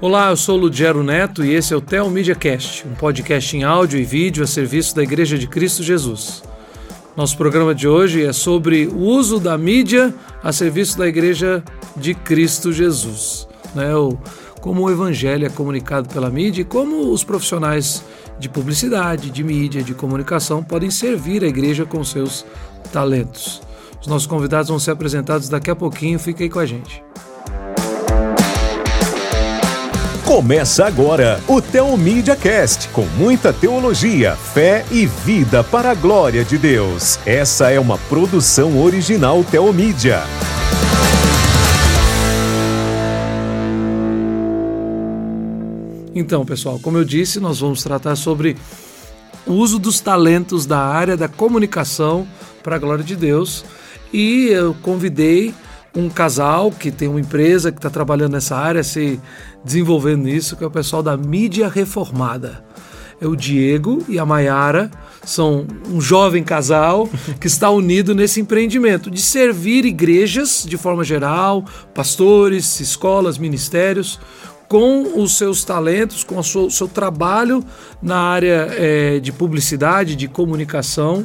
Olá, eu sou Ludgero Neto e esse é o Tel Media Cast, um podcast em áudio e vídeo a serviço da Igreja de Cristo Jesus. Nosso programa de hoje é sobre o uso da mídia a serviço da Igreja de Cristo Jesus. Né? O, como o Evangelho é comunicado pela mídia e como os profissionais de publicidade, de mídia, de comunicação podem servir a igreja com seus talentos. Os nossos convidados vão ser apresentados daqui a pouquinho, fique aí com a gente. Começa agora o Teomídia Cast, com muita teologia, fé e vida para a glória de Deus. Essa é uma produção original Teomídia. Então, pessoal, como eu disse, nós vamos tratar sobre o uso dos talentos da área da comunicação para a glória de Deus. E eu convidei um casal que tem uma empresa que está trabalhando nessa área, se desenvolvendo nisso, que é o pessoal da Mídia Reformada. É o Diego e a Maiara, são um jovem casal que está unido nesse empreendimento de servir igrejas de forma geral, pastores, escolas, ministérios, com os seus talentos, com o seu, seu trabalho na área é, de publicidade, de comunicação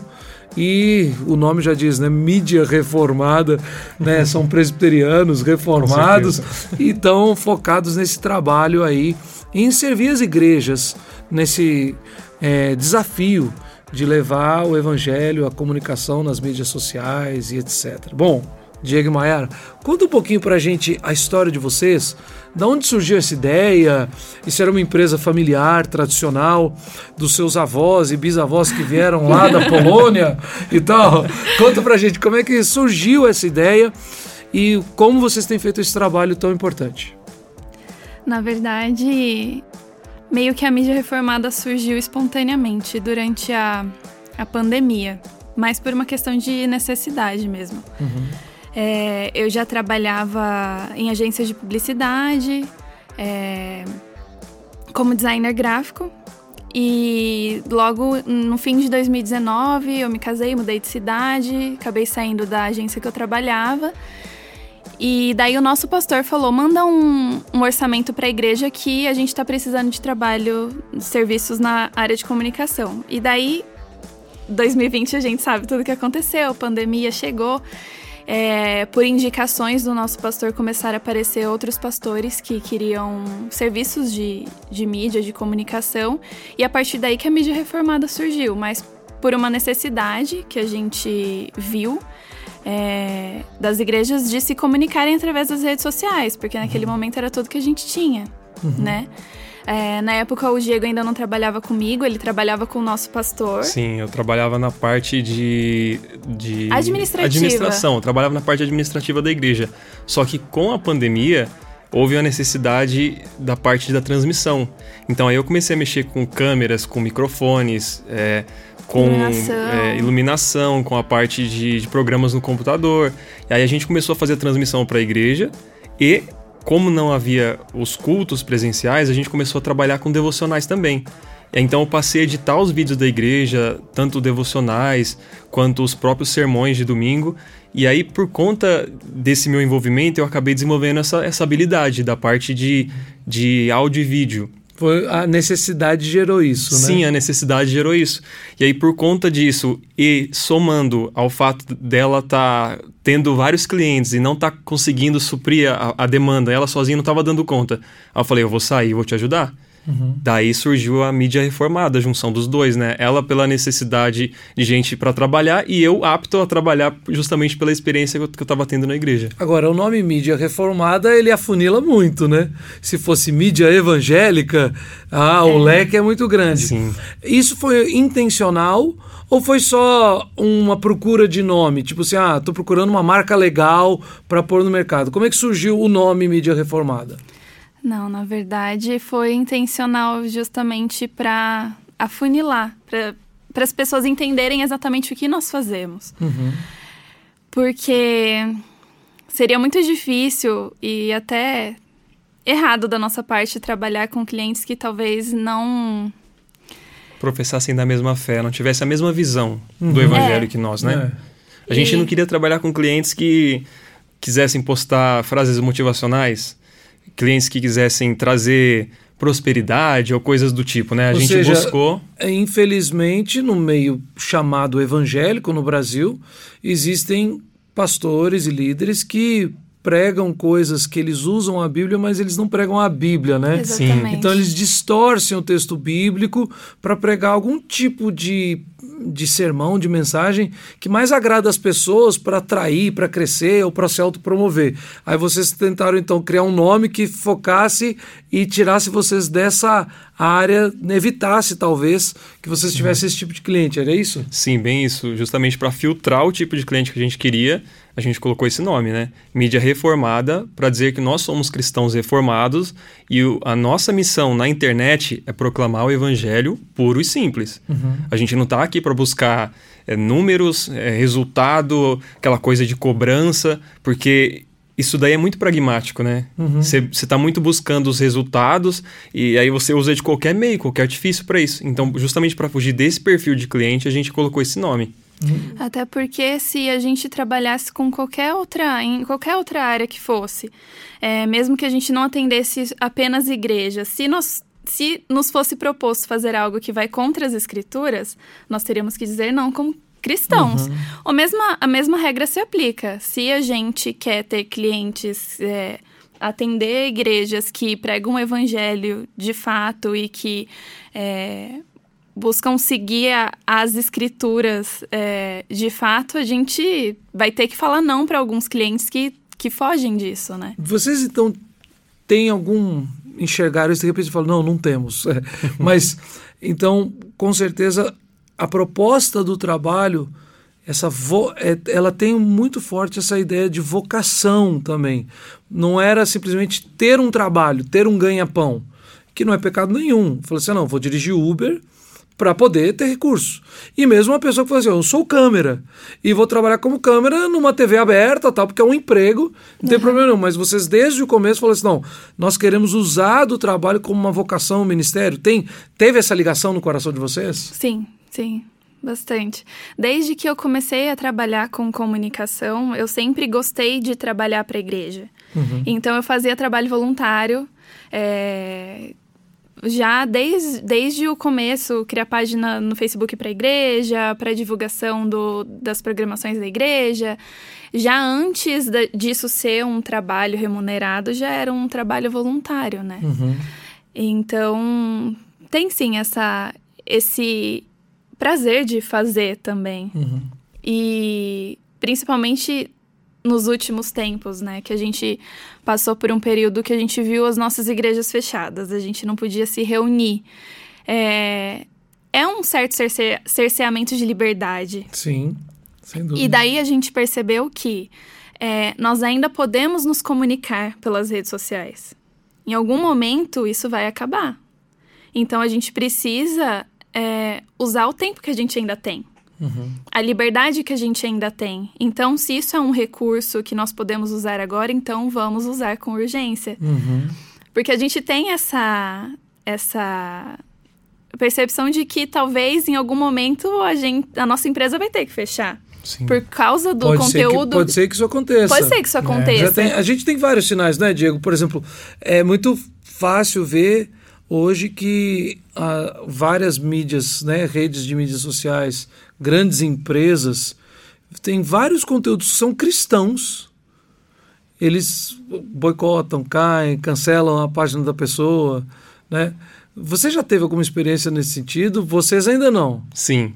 e o nome já diz, né? Mídia reformada, né? São presbiterianos reformados e estão focados nesse trabalho aí em servir as igrejas nesse é, desafio de levar o evangelho, a comunicação nas mídias sociais e etc. Bom, Diego Maiara, conta um pouquinho para a gente a história de vocês, da onde surgiu essa ideia? Isso era uma empresa familiar, tradicional, dos seus avós e bisavós que vieram lá da Polônia e tal. Conta pra gente como é que surgiu essa ideia e como vocês têm feito esse trabalho tão importante. Na verdade, meio que a mídia reformada surgiu espontaneamente durante a, a pandemia, mas por uma questão de necessidade mesmo. Uhum. É, eu já trabalhava em agências de publicidade, é, como designer gráfico. E logo no fim de 2019 eu me casei, mudei de cidade, acabei saindo da agência que eu trabalhava. E daí o nosso pastor falou: manda um, um orçamento para a igreja que a gente está precisando de trabalho, de serviços na área de comunicação. E daí, 2020 a gente sabe tudo o que aconteceu, pandemia chegou. É, por indicações do nosso pastor, começaram a aparecer outros pastores que queriam serviços de, de mídia, de comunicação, e a partir daí que a mídia reformada surgiu, mas por uma necessidade que a gente viu é, das igrejas de se comunicarem através das redes sociais, porque naquele uhum. momento era tudo que a gente tinha, uhum. né? É, na época o Diego ainda não trabalhava comigo, ele trabalhava com o nosso pastor. Sim, eu trabalhava na parte de, de administrativa. administração, eu trabalhava na parte administrativa da igreja. Só que com a pandemia houve a necessidade da parte da transmissão. Então aí eu comecei a mexer com câmeras, com microfones, é, com iluminação. É, iluminação, com a parte de, de programas no computador. E aí a gente começou a fazer a transmissão para a igreja e como não havia os cultos presenciais, a gente começou a trabalhar com devocionais também. Então eu passei a editar os vídeos da igreja, tanto devocionais quanto os próprios sermões de domingo. E aí, por conta desse meu envolvimento, eu acabei desenvolvendo essa, essa habilidade da parte de, de áudio e vídeo. Foi a necessidade gerou isso, né? Sim, a necessidade gerou isso. E aí, por conta disso, e somando ao fato dela estar tá tendo vários clientes e não tá conseguindo suprir a, a demanda, ela sozinha não estava dando conta. Aí eu falei, eu vou sair, vou te ajudar. Uhum. Daí surgiu a mídia reformada, a junção dos dois, né? Ela pela necessidade de gente para trabalhar e eu apto a trabalhar justamente pela experiência que eu estava tendo na igreja. Agora, o nome mídia reformada, ele afunila muito, né? Se fosse mídia evangélica, ah, o é. leque é muito grande. Sim. Isso foi intencional ou foi só uma procura de nome? Tipo assim, ah, tô procurando uma marca legal para pôr no mercado. Como é que surgiu o nome mídia reformada? Não, na verdade foi intencional justamente para afunilar, para as pessoas entenderem exatamente o que nós fazemos. Uhum. Porque seria muito difícil e até errado da nossa parte trabalhar com clientes que talvez não professassem da mesma fé, não tivessem a mesma visão uhum. do evangelho é. que nós, né? É. A gente e... não queria trabalhar com clientes que quisessem postar frases motivacionais, clientes que quisessem trazer prosperidade ou coisas do tipo, né? A Ou gente seja, buscou. É, Infelizmente, no meio chamado evangélico no Brasil, existem pastores e líderes que pregam coisas que eles usam a Bíblia, mas eles não pregam a Bíblia, né? Exatamente. Então eles distorcem o texto bíblico para pregar algum tipo de, de sermão, de mensagem que mais agrada as pessoas para atrair, para crescer ou para se autopromover. Aí vocês tentaram então criar um nome que focasse e tirasse vocês dessa área, evitasse talvez que vocês tivessem esse tipo de cliente, era isso? Sim, bem isso. Justamente para filtrar o tipo de cliente que a gente queria, a gente colocou esse nome, né? Mídia reformada, para dizer que nós somos cristãos reformados e o- a nossa missão na internet é proclamar o evangelho puro e simples. A gente não está aqui para buscar é, números, é, resultado, aquela coisa de cobrança, porque isso daí é muito pragmático, né? Você está muito buscando os resultados e aí você usa de qualquer meio, qualquer artifício para isso. Então, justamente para fugir desse perfil de cliente, a gente colocou esse nome. Até porque se a gente trabalhasse com qualquer outra, em qualquer outra área que fosse, é, mesmo que a gente não atendesse apenas igrejas, se nós se nos fosse proposto fazer algo que vai contra as escrituras, nós teríamos que dizer não como cristãos. A, mesma, a mesma regra se aplica. Se a gente quer ter clientes, é, atender igrejas que pregam o evangelho de fato e que é, buscam seguir a- as escrituras é, de fato, a gente vai ter que falar não para alguns clientes que, que fogem disso, né? Vocês então têm algum enxergaram isso de repente e falam não, não temos. É, Mas então, com certeza a proposta do trabalho essa vo é, ela tem muito forte essa ideia de vocação também. Não era simplesmente ter um trabalho, ter um ganha-pão, que não é pecado nenhum. Falou assim, não, vou dirigir Uber para poder ter recurso. E mesmo uma pessoa que fala assim, eu sou câmera e vou trabalhar como câmera numa TV aberta, tal, porque é um emprego, não tem problema nenhum. Mas vocês desde o começo falaram assim, não, nós queremos usar do trabalho como uma vocação, um ministério. Tem, teve essa ligação no coração de vocês? Sim, sim, bastante. Desde que eu comecei a trabalhar com comunicação, eu sempre gostei de trabalhar para a igreja. Então eu fazia trabalho voluntário. é, já desde, desde o começo, criar página no Facebook para a igreja, para divulgação do, das programações da igreja. Já antes da- disso ser um trabalho remunerado, já era um trabalho voluntário, né? Então, tem sim essa, esse prazer de fazer também. E principalmente nos últimos tempos, né? Que a gente passou por um período que a gente viu as nossas igrejas fechadas, a gente não podia se reunir. É, é um certo cerce- cerceamento de liberdade. Sim, sem dúvida. E daí a gente percebeu que é, nós ainda podemos nos comunicar pelas redes sociais. Em algum momento isso vai acabar. Então a gente precisa é, usar o tempo que a gente ainda tem. A liberdade que a gente ainda tem. Então, se isso é um recurso que nós podemos usar agora, então vamos usar com urgência. Uhum. Porque a gente tem essa, essa percepção de que talvez em algum momento a, gente, a nossa empresa vai ter que fechar. Sim. Por causa do Pode ser que- conteúdo. pode ser que isso aconteça. Pode ser que isso É, aconteça. já tem- a gente tem vários sinais, né, Diego? Por exemplo, é muito fácil ver hoje que ah, várias mídias, né, redes de mídias sociais, grandes empresas, têm vários conteúdos que são cristãos. Eles boicotam, caem, cancelam a página da pessoa, né? Você já teve alguma experiência nesse sentido? Vocês ainda não. Sim.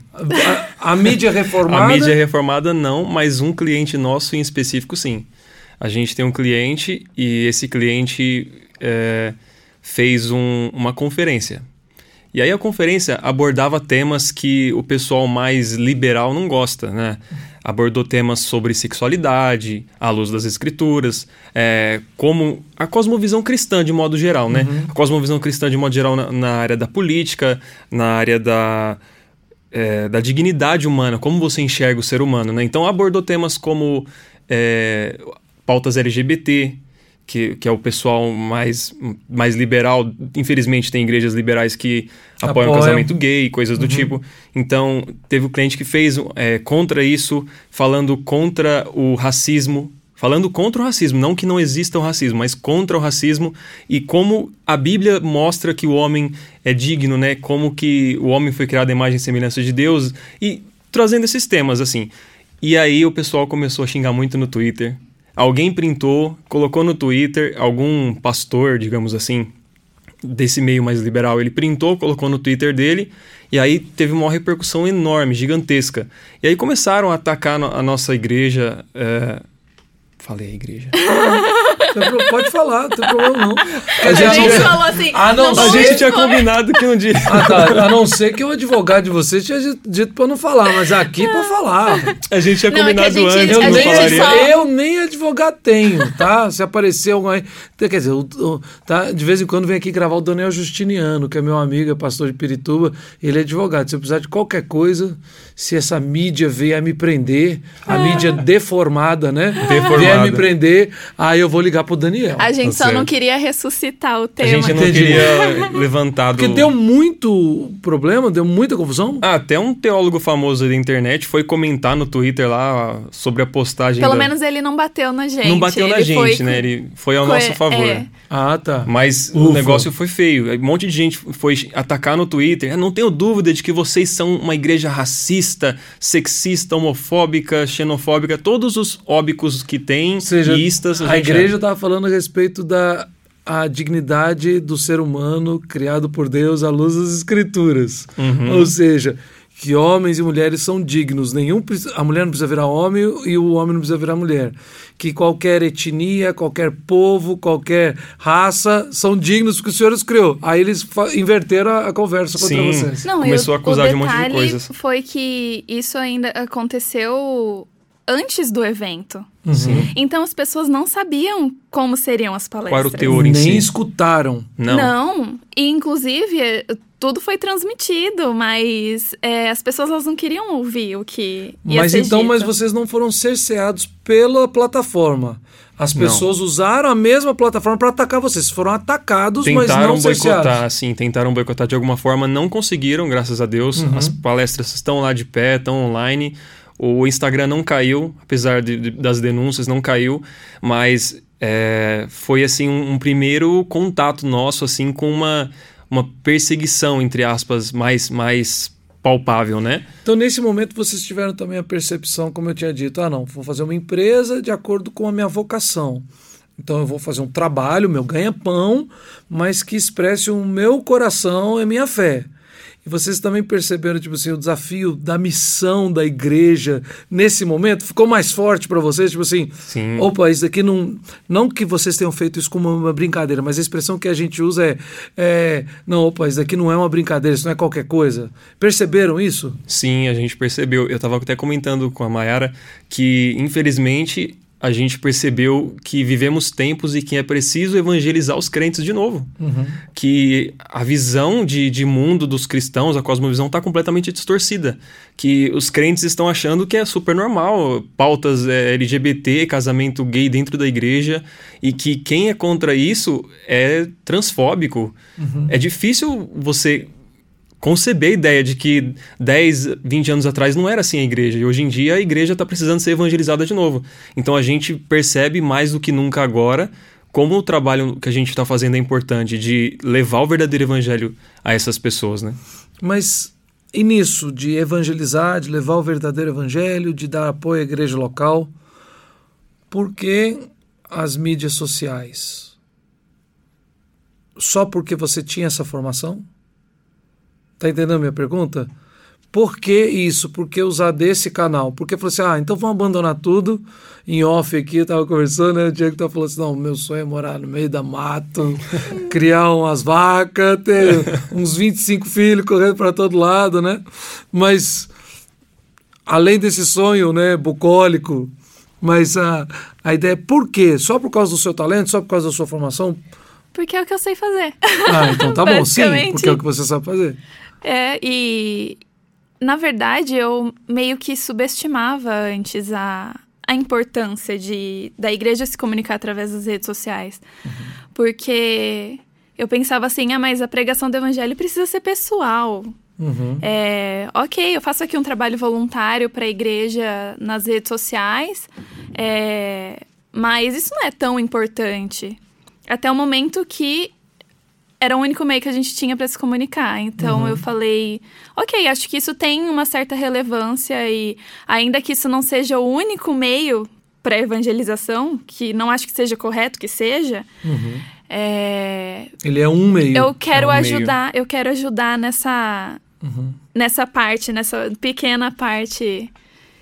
A, a mídia reformada. A mídia reformada não, mas um cliente nosso em específico sim. A gente tem um cliente e esse cliente é, fez um- uma conferência. E aí a conferência abordava temas que o pessoal mais liberal não gosta, né? Abordou temas sobre sexualidade, à luz das escrituras, é, como a cosmovisão cristã de modo geral, né? A cosmovisão cristã de modo geral na, na área da política, na área da, é, da dignidade humana, como você enxerga o ser humano, né? Então abordou temas como é, pautas LGBT, que, que é o pessoal mais, mais liberal. Infelizmente tem igrejas liberais que apoiam o Apoiam. casamento gay, coisas do tipo. Então teve o cliente que fez é, contra isso, falando contra o racismo, falando contra o racismo, não que não exista o racismo, mas contra o racismo e como a Bíblia mostra que o homem é digno, né? Como que o homem foi criado à imagem e semelhança de Deus e trazendo esses temas assim. E aí o pessoal começou a xingar muito no Twitter. Alguém printou, colocou no Twitter, algum pastor, digamos assim, desse meio mais liberal, ele printou, colocou no Twitter dele, e aí teve uma repercussão enorme, gigantesca. E aí começaram a atacar a nossa igreja. É... Falei a igreja. Pode falar, não tem problema não. A, a gente, gente falou assim. A, não a gente tinha combinado que um dia. Ah, tá. A não ser que o advogado de vocês tinha dito pra não falar, mas aqui é pra falar. A gente tinha não, combinado é gente, antes. Eu nem, eu nem advogado tenho, tá? Se aparecer algum aí. Quer dizer, tá? de vez em quando vem aqui gravar o Daniel Justiniano, que é meu amigo, é pastor de Pirituba. Ele é advogado. Se eu precisar de qualquer coisa, se essa mídia vier me prender, a ah. mídia deformada, né? Deformada. Vier me prender, aí eu vou ligar pro Daniel. A gente tá só não queria ressuscitar o tema. A gente não Entendi. queria levantar do... Porque deu muito problema, deu muita confusão. Ah, até um teólogo famoso da internet foi comentar no Twitter lá sobre a postagem. Pelo da... menos ele não bateu na gente. Não bateu ele na gente, foi... né? Ele foi ao foi... nosso favor. É. Ah, tá. Mas Ufa. o negócio foi feio. Um monte de gente foi atacar no Twitter. Eu não tenho dúvida de que vocês são uma igreja racista, sexista, homofóbica, xenofóbica, todos os óbicos que tem, Ou seja, istas. A, a igreja estava falando a respeito da a dignidade do ser humano criado por Deus à luz das escrituras. Uhum. Ou seja, que homens e mulheres são dignos. Nenhum a mulher não precisa virar homem e o homem não precisa virar mulher. Que qualquer etnia, qualquer povo, qualquer raça são dignos porque o Senhor os criou. Aí eles inverteram a, a conversa contra Sim. vocês. Não, Começou eu, a acusar de um monte de coisas. Foi que isso ainda aconteceu antes do evento. Uhum. Então as pessoas não sabiam como seriam as palestras. Qual era o teor em Nem si? escutaram. Não. Não. E inclusive tudo foi transmitido, mas é, as pessoas elas não queriam ouvir o que ia Mas ser então, dito. mas vocês não foram cerceados pela plataforma. As pessoas não. usaram a mesma plataforma para atacar vocês. Foram atacados, tentaram mas não boicotar, cerceados. sim, tentaram boicotar de alguma forma, não conseguiram, graças a Deus. Uhum. As palestras estão lá de pé, estão online. O Instagram não caiu, apesar de, de, das denúncias, não caiu, mas é, foi assim um, um primeiro contato nosso assim com uma uma perseguição, entre aspas, mais, mais palpável, né? Então, nesse momento, vocês tiveram também a percepção, como eu tinha dito, ah, não, vou fazer uma empresa de acordo com a minha vocação. Então, eu vou fazer um trabalho, meu ganha-pão, mas que expresse o meu coração e minha fé. E vocês também perceberam, tipo assim, o desafio da missão da igreja nesse momento ficou mais forte para vocês? Tipo assim, Sim. opa, isso aqui não. Não que vocês tenham feito isso como uma brincadeira, mas a expressão que a gente usa é. é não, opa, isso aqui não é uma brincadeira, isso não é qualquer coisa. Perceberam isso? Sim, a gente percebeu. Eu estava até comentando com a Mayara que, infelizmente, a gente percebeu que vivemos tempos e que é preciso evangelizar os crentes de novo. Uhum. Que a visão de, de mundo dos cristãos, a cosmovisão, está completamente distorcida. Que os crentes estão achando que é super normal pautas é, LGBT, casamento gay dentro da igreja, e que quem é contra isso é transfóbico. Uhum. É difícil você conceber a ideia de que 10, 20 anos atrás não era assim a igreja. E hoje em dia a igreja está precisando ser evangelizada de novo. Então a gente percebe mais do que nunca agora como o trabalho que a gente está fazendo é importante de levar o verdadeiro evangelho a essas pessoas, né? Mas e nisso, de evangelizar, de levar o verdadeiro evangelho, de dar apoio à igreja local, por que as mídias sociais? Só porque você tinha essa formação? Tá entendendo a minha pergunta? Por que isso? Por que usar desse canal? Porque falou assim: ah, então vamos abandonar tudo. Em off aqui, eu tava conversando, né? O Diego tava falando assim: não, meu sonho é morar no meio da mato, criar umas vacas, ter uns 25 filhos correndo para todo lado, né? Mas, além desse sonho, né, bucólico, mas a, a ideia é por quê? Só por causa do seu talento? Só por causa da sua formação? Porque é o que eu sei fazer. Ah, então tá bom, sim, porque é o que você sabe fazer. É, e na verdade eu meio que subestimava antes a, a importância de da igreja se comunicar através das redes sociais. Uhum. Porque eu pensava assim, ah, mas a pregação do evangelho precisa ser pessoal. Uhum. É, ok, eu faço aqui um trabalho voluntário para a igreja nas redes sociais, é, Mas isso não é tão importante. Até o momento que era o único meio que a gente tinha para se comunicar. Então Uhum. eu falei, ok, acho que isso tem uma certa relevância e ainda que isso não seja o único meio para evangelização, que não acho que seja correto que seja, Uhum. é, Ele é um meio. eu quero É um meio. ajudar, eu quero ajudar nessa Uhum. nessa parte, nessa pequena parte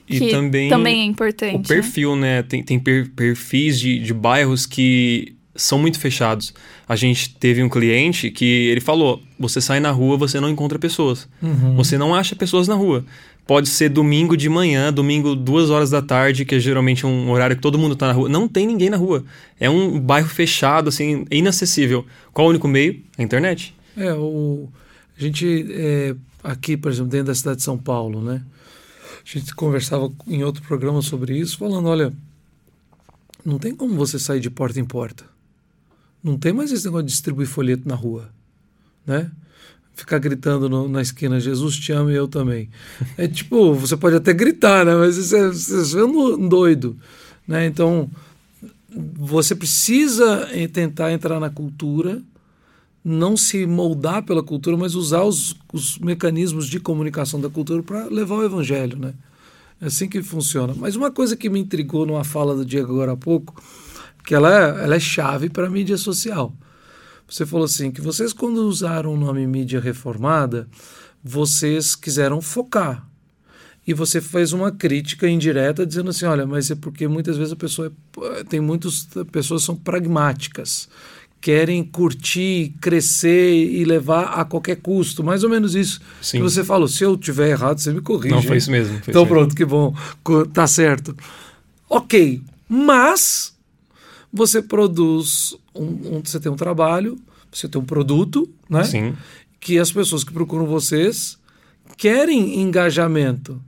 E que também, também é importante. o perfil, né? Tem, tem per- perfis de, de bairros que são muito fechados. A gente teve um cliente que ele falou: você sai na rua, você não encontra pessoas. Uhum. Você não acha pessoas na rua. Pode ser domingo de manhã, domingo duas horas da tarde, que é geralmente um horário que todo mundo tá na rua. Não tem ninguém na rua. É um bairro fechado, assim, inacessível. Qual o único meio? A internet. É, o, a gente, é, aqui, por exemplo, dentro da cidade de São Paulo, né? A gente conversava em outro programa sobre isso, falando, olha, não tem como você sair de porta em porta. Não tem mais esse negócio de distribuir folheto na rua, né? Ficar gritando no- na esquina, Jesus te ama e eu também. É tipo, você pode até gritar, né? Mas isso é, você é um doido, né? Então, você precisa tentar entrar na cultura, não se moldar pela cultura, mas usar os, os mecanismos de comunicação da cultura para levar o evangelho, né? É assim que funciona. Mas uma coisa que me intrigou numa fala do Diego agora há pouco, que ela é, ela é chave para a mídia social. Você falou assim, que vocês quando usaram o nome mídia reformada, vocês quiseram focar. E você fez uma crítica indireta dizendo assim, olha, mas é porque muitas vezes a pessoa é, tem muitas pessoas são pragmáticas, querem curtir, crescer e levar a qualquer custo, mais ou menos isso Sim. que você falou. Se eu tiver errado, você me corrige. Não, foi isso mesmo. foi Então isso mesmo. pronto, que bom, tá certo. Ok, mas você produz, um, um- você tem um trabalho, você tem um produto, né? Sim. que as pessoas que procuram vocês querem engajamento,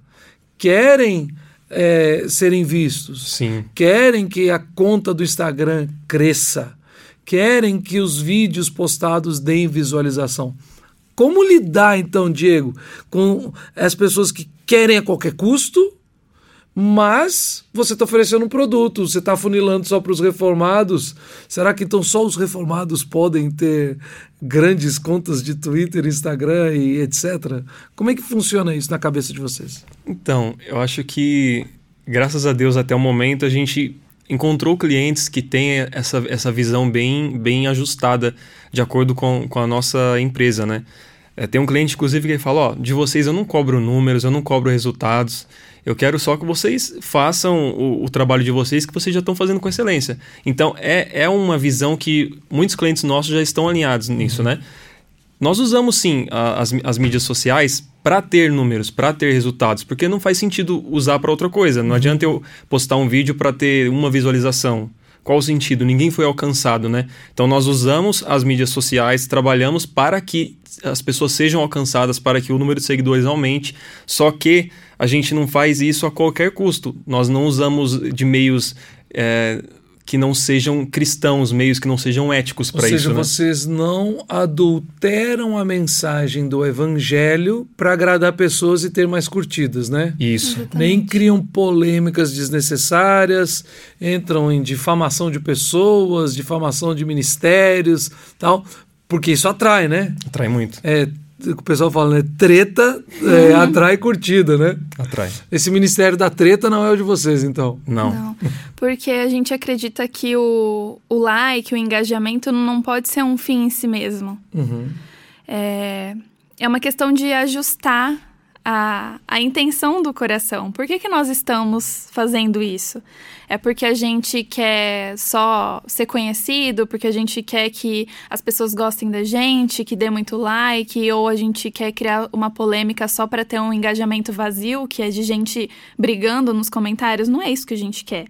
querem eh, serem vistos, Sim. querem que a conta do Instagram cresça, querem que os vídeos postados deem visualização. Como lidar então, Diego, com as pessoas que querem a qualquer custo, mas você está oferecendo um produto, você está funilando só para os reformados. Será que então só os reformados podem ter grandes contas de Twitter, Instagram e etc? Como é que funciona isso na cabeça de vocês? Então, eu acho que, graças a Deus, até o momento, a gente encontrou clientes que têm essa, essa visão bem, bem ajustada de acordo com, com a nossa empresa, né? É, tem um cliente, inclusive, que fala, ó, de vocês eu não cobro números, eu não cobro resultados, eu quero só que vocês façam o, o trabalho de vocês que vocês já estão fazendo com excelência. Então, é, é uma visão que muitos clientes nossos já estão alinhados nisso, né? Nós usamos sim a- as, as mídias sociais para ter números, para ter resultados, porque não faz sentido usar para outra coisa. Não adianta eu postar um vídeo para ter uma visualização. Qual o sentido? Ninguém foi alcançado, né? Então nós usamos as mídias sociais, trabalhamos para que as pessoas sejam alcançadas, para que o número de seguidores aumente. Só que a gente não faz isso a qualquer custo. Nós não usamos de meios é, que não sejam cristãos, meios que não sejam éticos Ou para seja, isso, né? vocês não adulteram a mensagem do evangelho para agradar pessoas e ter mais curtidas, né? Isso. Nem criam polêmicas desnecessárias, entram em difamação de pessoas, difamação de ministérios, tal, porque isso atrai, né? Atrai muito. É, o pessoal fala, né? Treta é, atrai curtida, né? Atrai. Esse ministério da treta não é o de vocês, então. Não. Não, porque a gente acredita que o, o like, o engajamento não pode ser um fim em si mesmo. Uhum. É, é uma questão de ajustar a, a intenção do coração. Por que, que nós estamos fazendo isso? É porque a gente quer só ser conhecido, porque a gente quer que as pessoas gostem da gente, que dê muito like, ou a gente quer criar uma polêmica só para ter um engajamento vazio, que é de gente brigando nos comentários. Não é isso que a gente quer.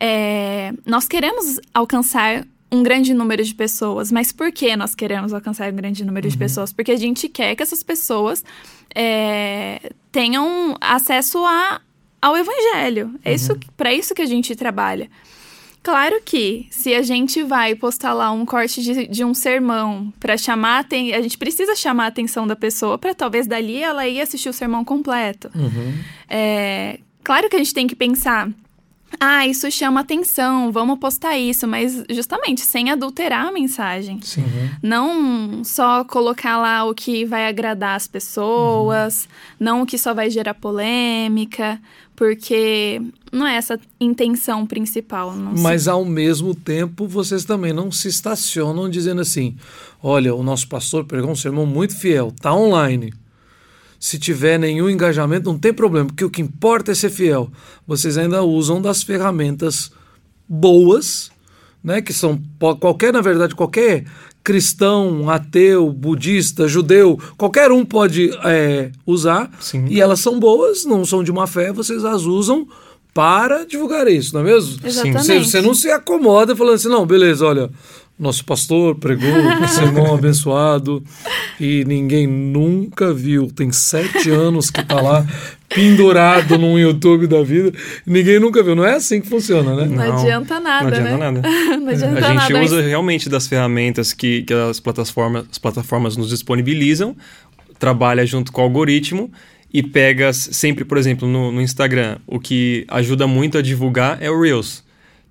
É, nós queremos alcançar um grande número de pessoas, mas por que nós queremos alcançar um grande número de pessoas? Porque a gente quer que essas pessoas é, tenham acesso a, ao evangelho. É isso, para isso que a gente trabalha. Claro que se a gente vai postar lá um corte de, de um sermão para chamar, aten- a gente precisa chamar a atenção da pessoa para talvez dali ela ir assistir o sermão completo. Uhum. É, claro que a gente tem que pensar ah, isso chama atenção, vamos postar isso, mas justamente sem adulterar a mensagem. Sim. Não só colocar lá o que vai agradar as pessoas, uhum. não o que só vai gerar polêmica, porque não é essa a intenção principal. Mas sei. ao mesmo tempo, vocês também não se estacionam dizendo assim: olha, o nosso pastor pregou um sermão muito fiel, tá online se tiver nenhum engajamento, não tem problema, porque o que importa é ser fiel. Vocês ainda usam das ferramentas boas, né, que são qualquer, na verdade, qualquer cristão, ateu, budista, judeu, qualquer um pode é, usar, Sim. e elas são boas, não são de má fé, vocês as usam para divulgar isso, não é mesmo? Exatamente. Você, você não se acomoda falando assim, não, beleza, olha, nosso pastor pregou um sermão abençoado e ninguém nunca viu. Tem sete anos que está lá pendurado num YouTube da vida. Ninguém nunca viu. Não é assim que funciona, né? Não, não adianta nada, não adianta né? Nada. não adianta A gente nada, usa mas... realmente das ferramentas que, que as, plataformas, as plataformas nos disponibilizam, trabalha junto com o algoritmo e pega sempre, por exemplo, no, no Instagram, o que ajuda muito a divulgar é o Reels.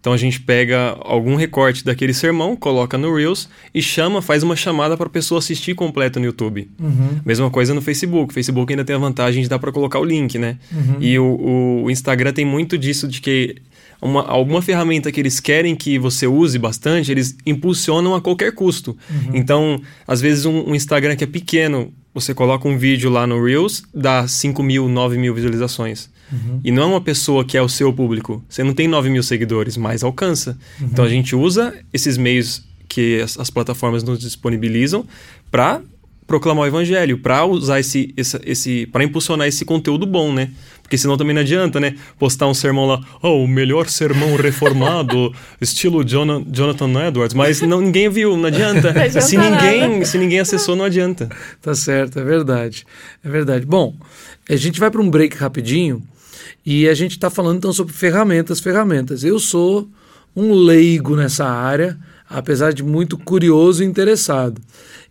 Então a gente pega algum recorte daquele sermão, coloca no Reels e chama, faz uma chamada para a pessoa assistir completo no YouTube. Uhum. Mesma coisa no Facebook. O Facebook ainda tem a vantagem de dar para colocar o link, né? Uhum. E o, o, Instagram tem muito disso de que uma, alguma ferramenta que eles querem que você use bastante, eles impulsionam a qualquer custo. Uhum. Então, às vezes um, um Instagram que é pequeno, você coloca um vídeo lá no Reels, dá 5 mil, 9 mil visualizações. Uhum. E não é uma pessoa que é o seu público. Você não tem 9 mil seguidores, mas alcança. Uhum. Então a gente usa esses meios que as, as plataformas nos disponibilizam para proclamar o evangelho, para usar esse, esse, esse para impulsionar esse conteúdo bom, né? Porque senão também não adianta, né? Postar um sermão lá, oh, o melhor sermão reformado, estilo Jonathan Edwards, mas não, ninguém viu, não adianta. Não se ninguém, se ninguém acessou, não adianta. Tá certo, é verdade. É verdade. Bom, a gente vai para um break rapidinho e a gente está falando então sobre ferramentas, ferramentas. Eu sou um leigo nessa área, apesar de muito curioso e interessado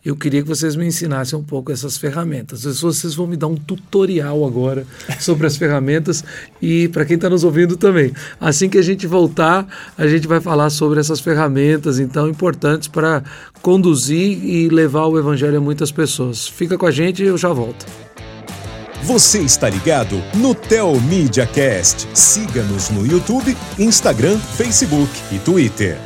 eu queria que vocês me ensinassem um pouco essas ferramentas. Vocês vão me dar um tutorial agora sobre as ferramentas e para quem está nos ouvindo também. Assim que a gente voltar, a gente vai falar sobre essas ferramentas, então, importantes para conduzir e levar o evangelho a muitas pessoas. Fica com a gente eu já volto. Você está ligado no Tel Media Cast. Siga-nos no YouTube, Instagram, Facebook e Twitter.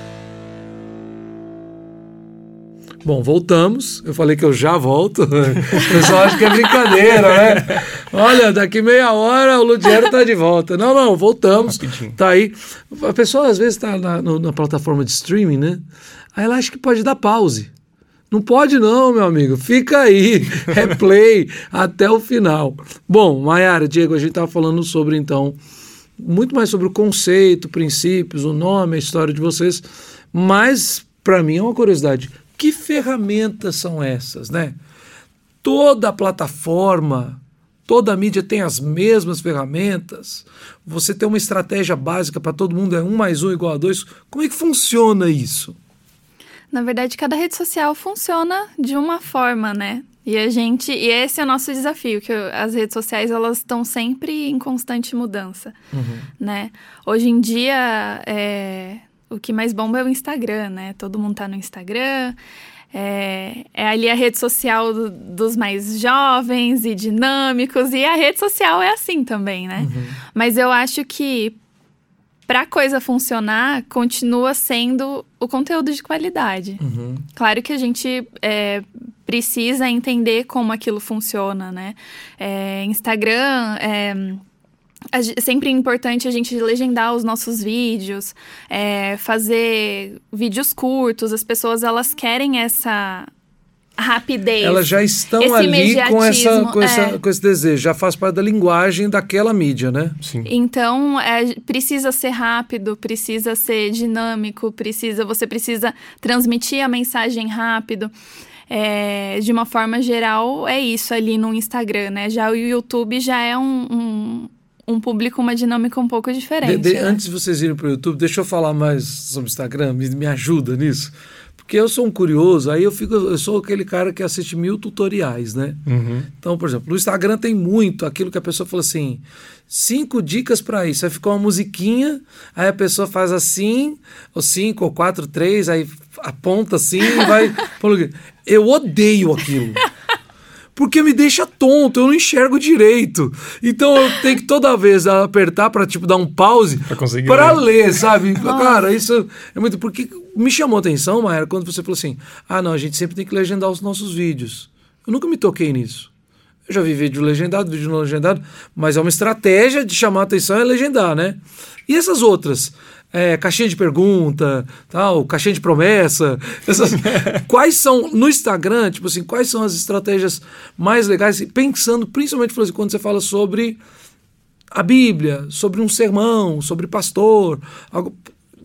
Bom, voltamos. Eu falei que eu já volto. O pessoal acha que é brincadeira, né? Olha, daqui meia hora o Ludiero tá de volta. Não, não, voltamos. Rapidinho. Tá aí. A pessoa às vezes está na, na plataforma de streaming, né? Aí ela acha que pode dar pause. Não pode não, meu amigo. Fica aí, replay até o final. Bom, Mayara, Diego, a gente estava falando sobre, então, muito mais sobre o conceito, princípios, o nome, a história de vocês, mas para mim é uma curiosidade. Que ferramentas são essas, né? Toda plataforma, toda mídia tem as mesmas ferramentas. Você tem uma estratégia básica para todo mundo, é um mais um igual a dois. Como é que funciona isso? Na verdade, cada rede social funciona de uma forma, né? E a gente, e esse é o nosso desafio, que as redes sociais elas estão sempre em constante mudança, uhum. né? Hoje em dia, é, o que mais bomba é o Instagram, né? Todo mundo tá no Instagram. É, é ali a rede social do, dos mais jovens e dinâmicos, e a rede social é assim também, né? Uhum. Mas eu acho que para a coisa funcionar, continua sendo o conteúdo de qualidade. Uhum. Claro que a gente é, precisa entender como aquilo funciona, né? É, Instagram. É, é sempre importante a gente legendar os nossos vídeos, é, fazer vídeos curtos. As pessoas elas querem essa rapidez. Elas já estão ali com, essa, com, essa, é. com esse desejo, já faz parte da linguagem daquela mídia, né? Sim. Então, é, precisa ser rápido, precisa ser dinâmico, precisa, você precisa transmitir a mensagem rápido. É, de uma forma geral, é isso ali no Instagram, né? Já o YouTube já é um, um um público, uma dinâmica um pouco diferente. De, de, né? Antes de vocês irem para o YouTube, deixa eu falar mais sobre o Instagram, me, me ajuda nisso. Porque eu sou um curioso, aí eu fico, eu sou aquele cara que assiste mil tutoriais, né? Uhum. Então, por exemplo, no Instagram tem muito aquilo que a pessoa fala assim: cinco dicas para isso. Aí fica uma musiquinha, aí a pessoa faz assim, ou cinco, ou quatro, três, aí aponta assim e vai. eu odeio aquilo porque me deixa tonto, eu não enxergo direito. Então eu tenho que toda vez apertar para tipo dar um pause para ler, sabe? Cara, isso é muito porque me chamou a atenção, Maera, quando você falou assim: "Ah, não, a gente sempre tem que legendar os nossos vídeos". Eu nunca me toquei nisso. Eu já vi vídeo legendado, vídeo não legendado, mas é uma estratégia de chamar a atenção é legendar, né? E essas outras? É, caixinha de pergunta, tal, caixinha de promessa. Essas, quais são, no Instagram, tipo assim, quais são as estratégias mais legais, pensando principalmente assim, quando você fala sobre a Bíblia, sobre um sermão, sobre pastor, algo,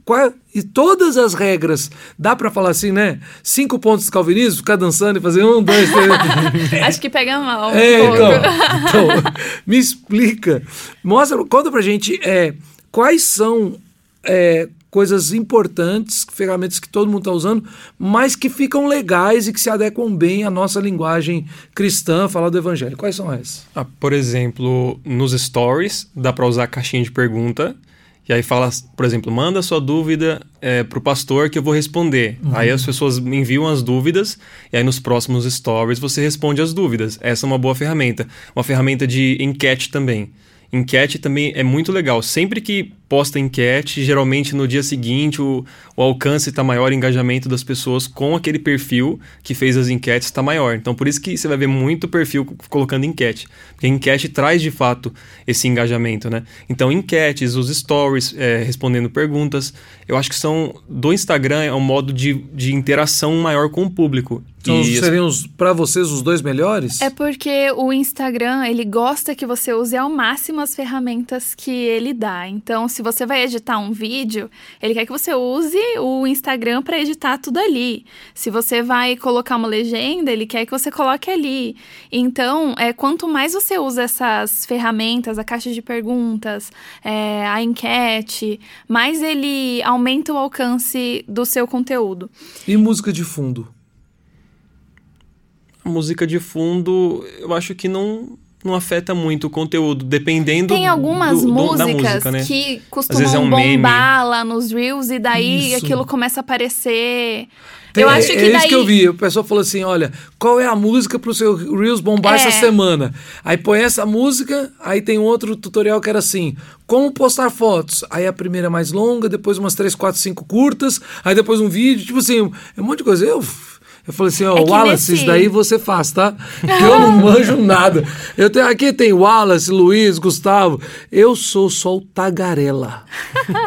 qual, e todas as regras, dá para falar assim, né? Cinco pontos do calvinismo, ficar dançando e fazer um, dois, três. Acho que pega mal. Um é, então, então, me explica, mostra, conta pra gente é, quais são é, coisas importantes, ferramentas que todo mundo está usando, mas que ficam legais e que se adequam bem à nossa linguagem cristã, falar do evangelho. Quais são essas? Ah, por exemplo, nos stories dá para usar a caixinha de pergunta. E aí fala, por exemplo, manda sua dúvida é, para o pastor que eu vou responder. Uhum. Aí as pessoas me enviam as dúvidas e aí nos próximos stories você responde as dúvidas. Essa é uma boa ferramenta. Uma ferramenta de enquete também. Enquete também é muito legal. Sempre que posta enquete, geralmente no dia seguinte o, o alcance está maior, o engajamento das pessoas com aquele perfil que fez as enquetes está maior. Então por isso que você vai ver muito perfil colocando enquete. Porque enquete traz de fato esse engajamento, né? Então enquetes, os stories, é, respondendo perguntas, eu acho que são do Instagram é um modo de, de interação maior com o público. Então, e seriam para vocês os dois melhores? É porque o Instagram, ele gosta que você use ao máximo as ferramentas que ele dá. Então, se você vai editar um vídeo, ele quer que você use o Instagram para editar tudo ali. Se você vai colocar uma legenda, ele quer que você coloque ali. Então, é, quanto mais você usa essas ferramentas, a caixa de perguntas, é, a enquete, mais ele aumenta o alcance do seu conteúdo. E música de fundo? A música de fundo, eu acho que não não afeta muito o conteúdo, dependendo Tem algumas do, músicas música, né? que costumam é um bombar meme. lá nos Reels e daí Isso. aquilo começa a aparecer. Tem, eu acho que é daí... isso que eu vi. O pessoal falou assim: olha, qual é a música pro seu Reels bombar é. essa semana? Aí põe essa música, aí tem outro tutorial que era assim: como postar fotos. Aí a primeira é mais longa, depois umas 3, 4, 5 curtas, aí depois um vídeo, tipo assim, é um monte de coisa. Eu eu falei assim, ó, é Wallace, nesse... isso daí você faz, tá? Porque eu não manjo nada. Eu tenho, aqui tem Wallace, Luiz, Gustavo. Eu sou só o tagarela.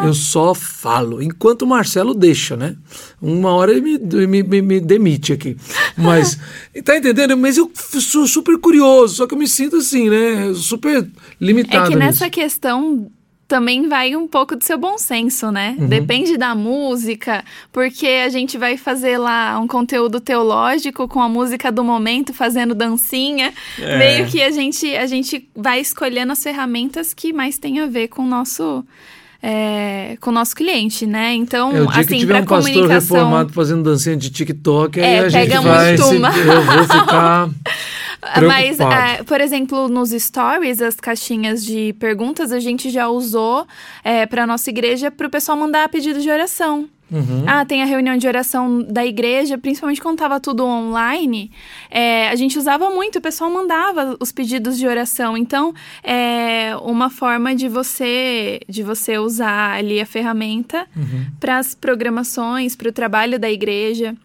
eu só falo. Enquanto o Marcelo deixa, né? Uma hora ele me, me, me, me demite aqui. Mas, tá entendendo? Mas eu sou super curioso, só que eu me sinto assim, né? Super limitado. É que nessa nisso. questão também vai um pouco do seu bom senso, né? Uhum. Depende da música, porque a gente vai fazer lá um conteúdo teológico com a música do momento, fazendo dancinha. É. Meio que a gente, a gente vai escolhendo as ferramentas que mais tem a ver com o nosso. É, com o nosso cliente, né? Então, é, o dia assim, que tiver um comunicação... pastor reformado fazendo dancinha de TikTok, é, aí a gente vai... Se, eu vou ficar Mas, é, por exemplo, nos stories, as caixinhas de perguntas, a gente já usou é, para nossa igreja para o pessoal mandar pedido de oração. Uhum. Ah, tem a reunião de oração da igreja, principalmente quando estava tudo online, é, a gente usava muito, o pessoal mandava os pedidos de oração. Então, é uma forma de você de você usar ali a ferramenta uhum. para as programações, para o trabalho da igreja.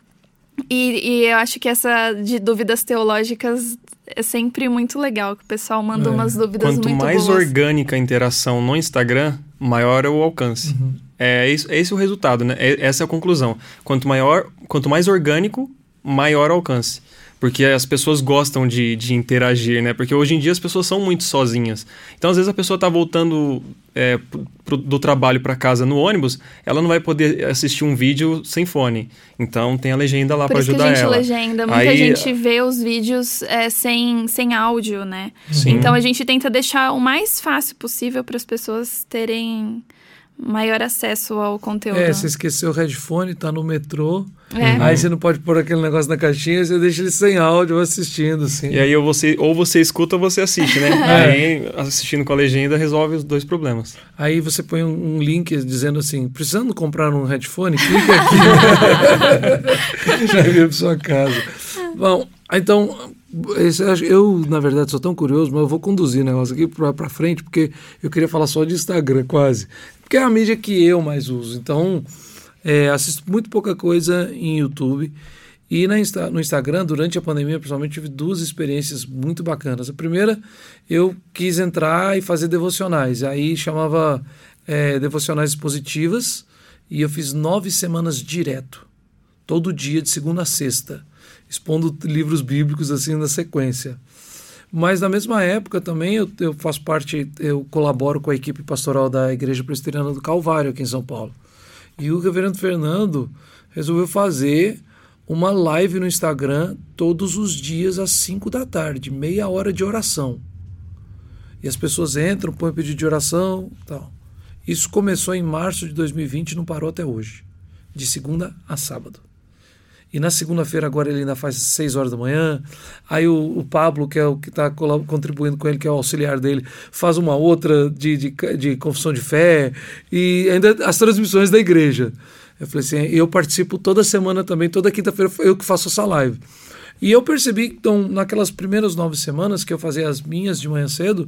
E, e, eu acho que essa de dúvidas teológicas é sempre muito legal, que o pessoal manda é. umas dúvidas Quanto muito mais boas. orgânica a interação no Instagram, maior é o alcance. Uhum. É, esse, é esse o resultado, né? É, essa é a conclusão. Quanto maior, quanto mais orgânico, maior o alcance porque as pessoas gostam de, de interagir, né? Porque hoje em dia as pessoas são muito sozinhas. Então, às vezes, a pessoa está voltando é, pro, do trabalho para casa no ônibus, ela não vai poder assistir um vídeo sem fone. Então, tem a legenda lá para ajudar ela. Por isso que a gente legenda. Muita Aí, gente vê os vídeos é, sem, sem áudio, né? Sim. Então, a gente tenta deixar o mais fácil possível para as pessoas terem maior acesso ao conteúdo. É, você esqueceu o headphone, tá no metrô. É. Aí você não pode pôr aquele negócio na caixinha, você deixa ele sem áudio assistindo, assim. E aí ou você, ou você escuta ou você assiste, né? Aí assistindo com a legenda resolve os dois problemas. Aí você põe um, um link dizendo assim, precisando comprar um headphone, clica aqui. Já veio para sua casa. Bom, então, eu, na verdade, sou tão curioso, mas eu vou conduzir o negócio aqui pra, pra frente, porque eu queria falar só de Instagram, quase. Porque é a mídia que eu mais uso. Então, é, assisto muito pouca coisa em YouTube. E Insta- no Instagram, durante a pandemia, principalmente, tive duas experiências muito bacanas. A primeira, eu quis entrar e fazer devocionais. Aí chamava é, Devocionais Positivas. E eu fiz nove semanas direto. Todo dia, de segunda a sexta. Expondo livros bíblicos assim na sequência. Mas na mesma época também eu, eu faço parte, eu colaboro com a equipe pastoral da Igreja Presbiteriana do Calvário aqui em São Paulo. E o reverendo Fernando resolveu fazer uma live no Instagram todos os dias às 5 da tarde, meia hora de oração. E as pessoas entram, põem pedido de oração tal. Isso começou em março de 2020 e não parou até hoje. De segunda a sábado. E na segunda-feira agora ele ainda faz 6 horas da manhã. Aí o, o Pablo, que é o que está contribuindo com ele, que é o auxiliar dele, faz uma outra de, de, de confissão de fé. E ainda as transmissões da igreja. Eu falei assim, eu participo toda semana também, toda quinta-feira eu que faço essa live. E eu percebi, então, naquelas primeiras nove semanas que eu fazia as minhas de manhã cedo,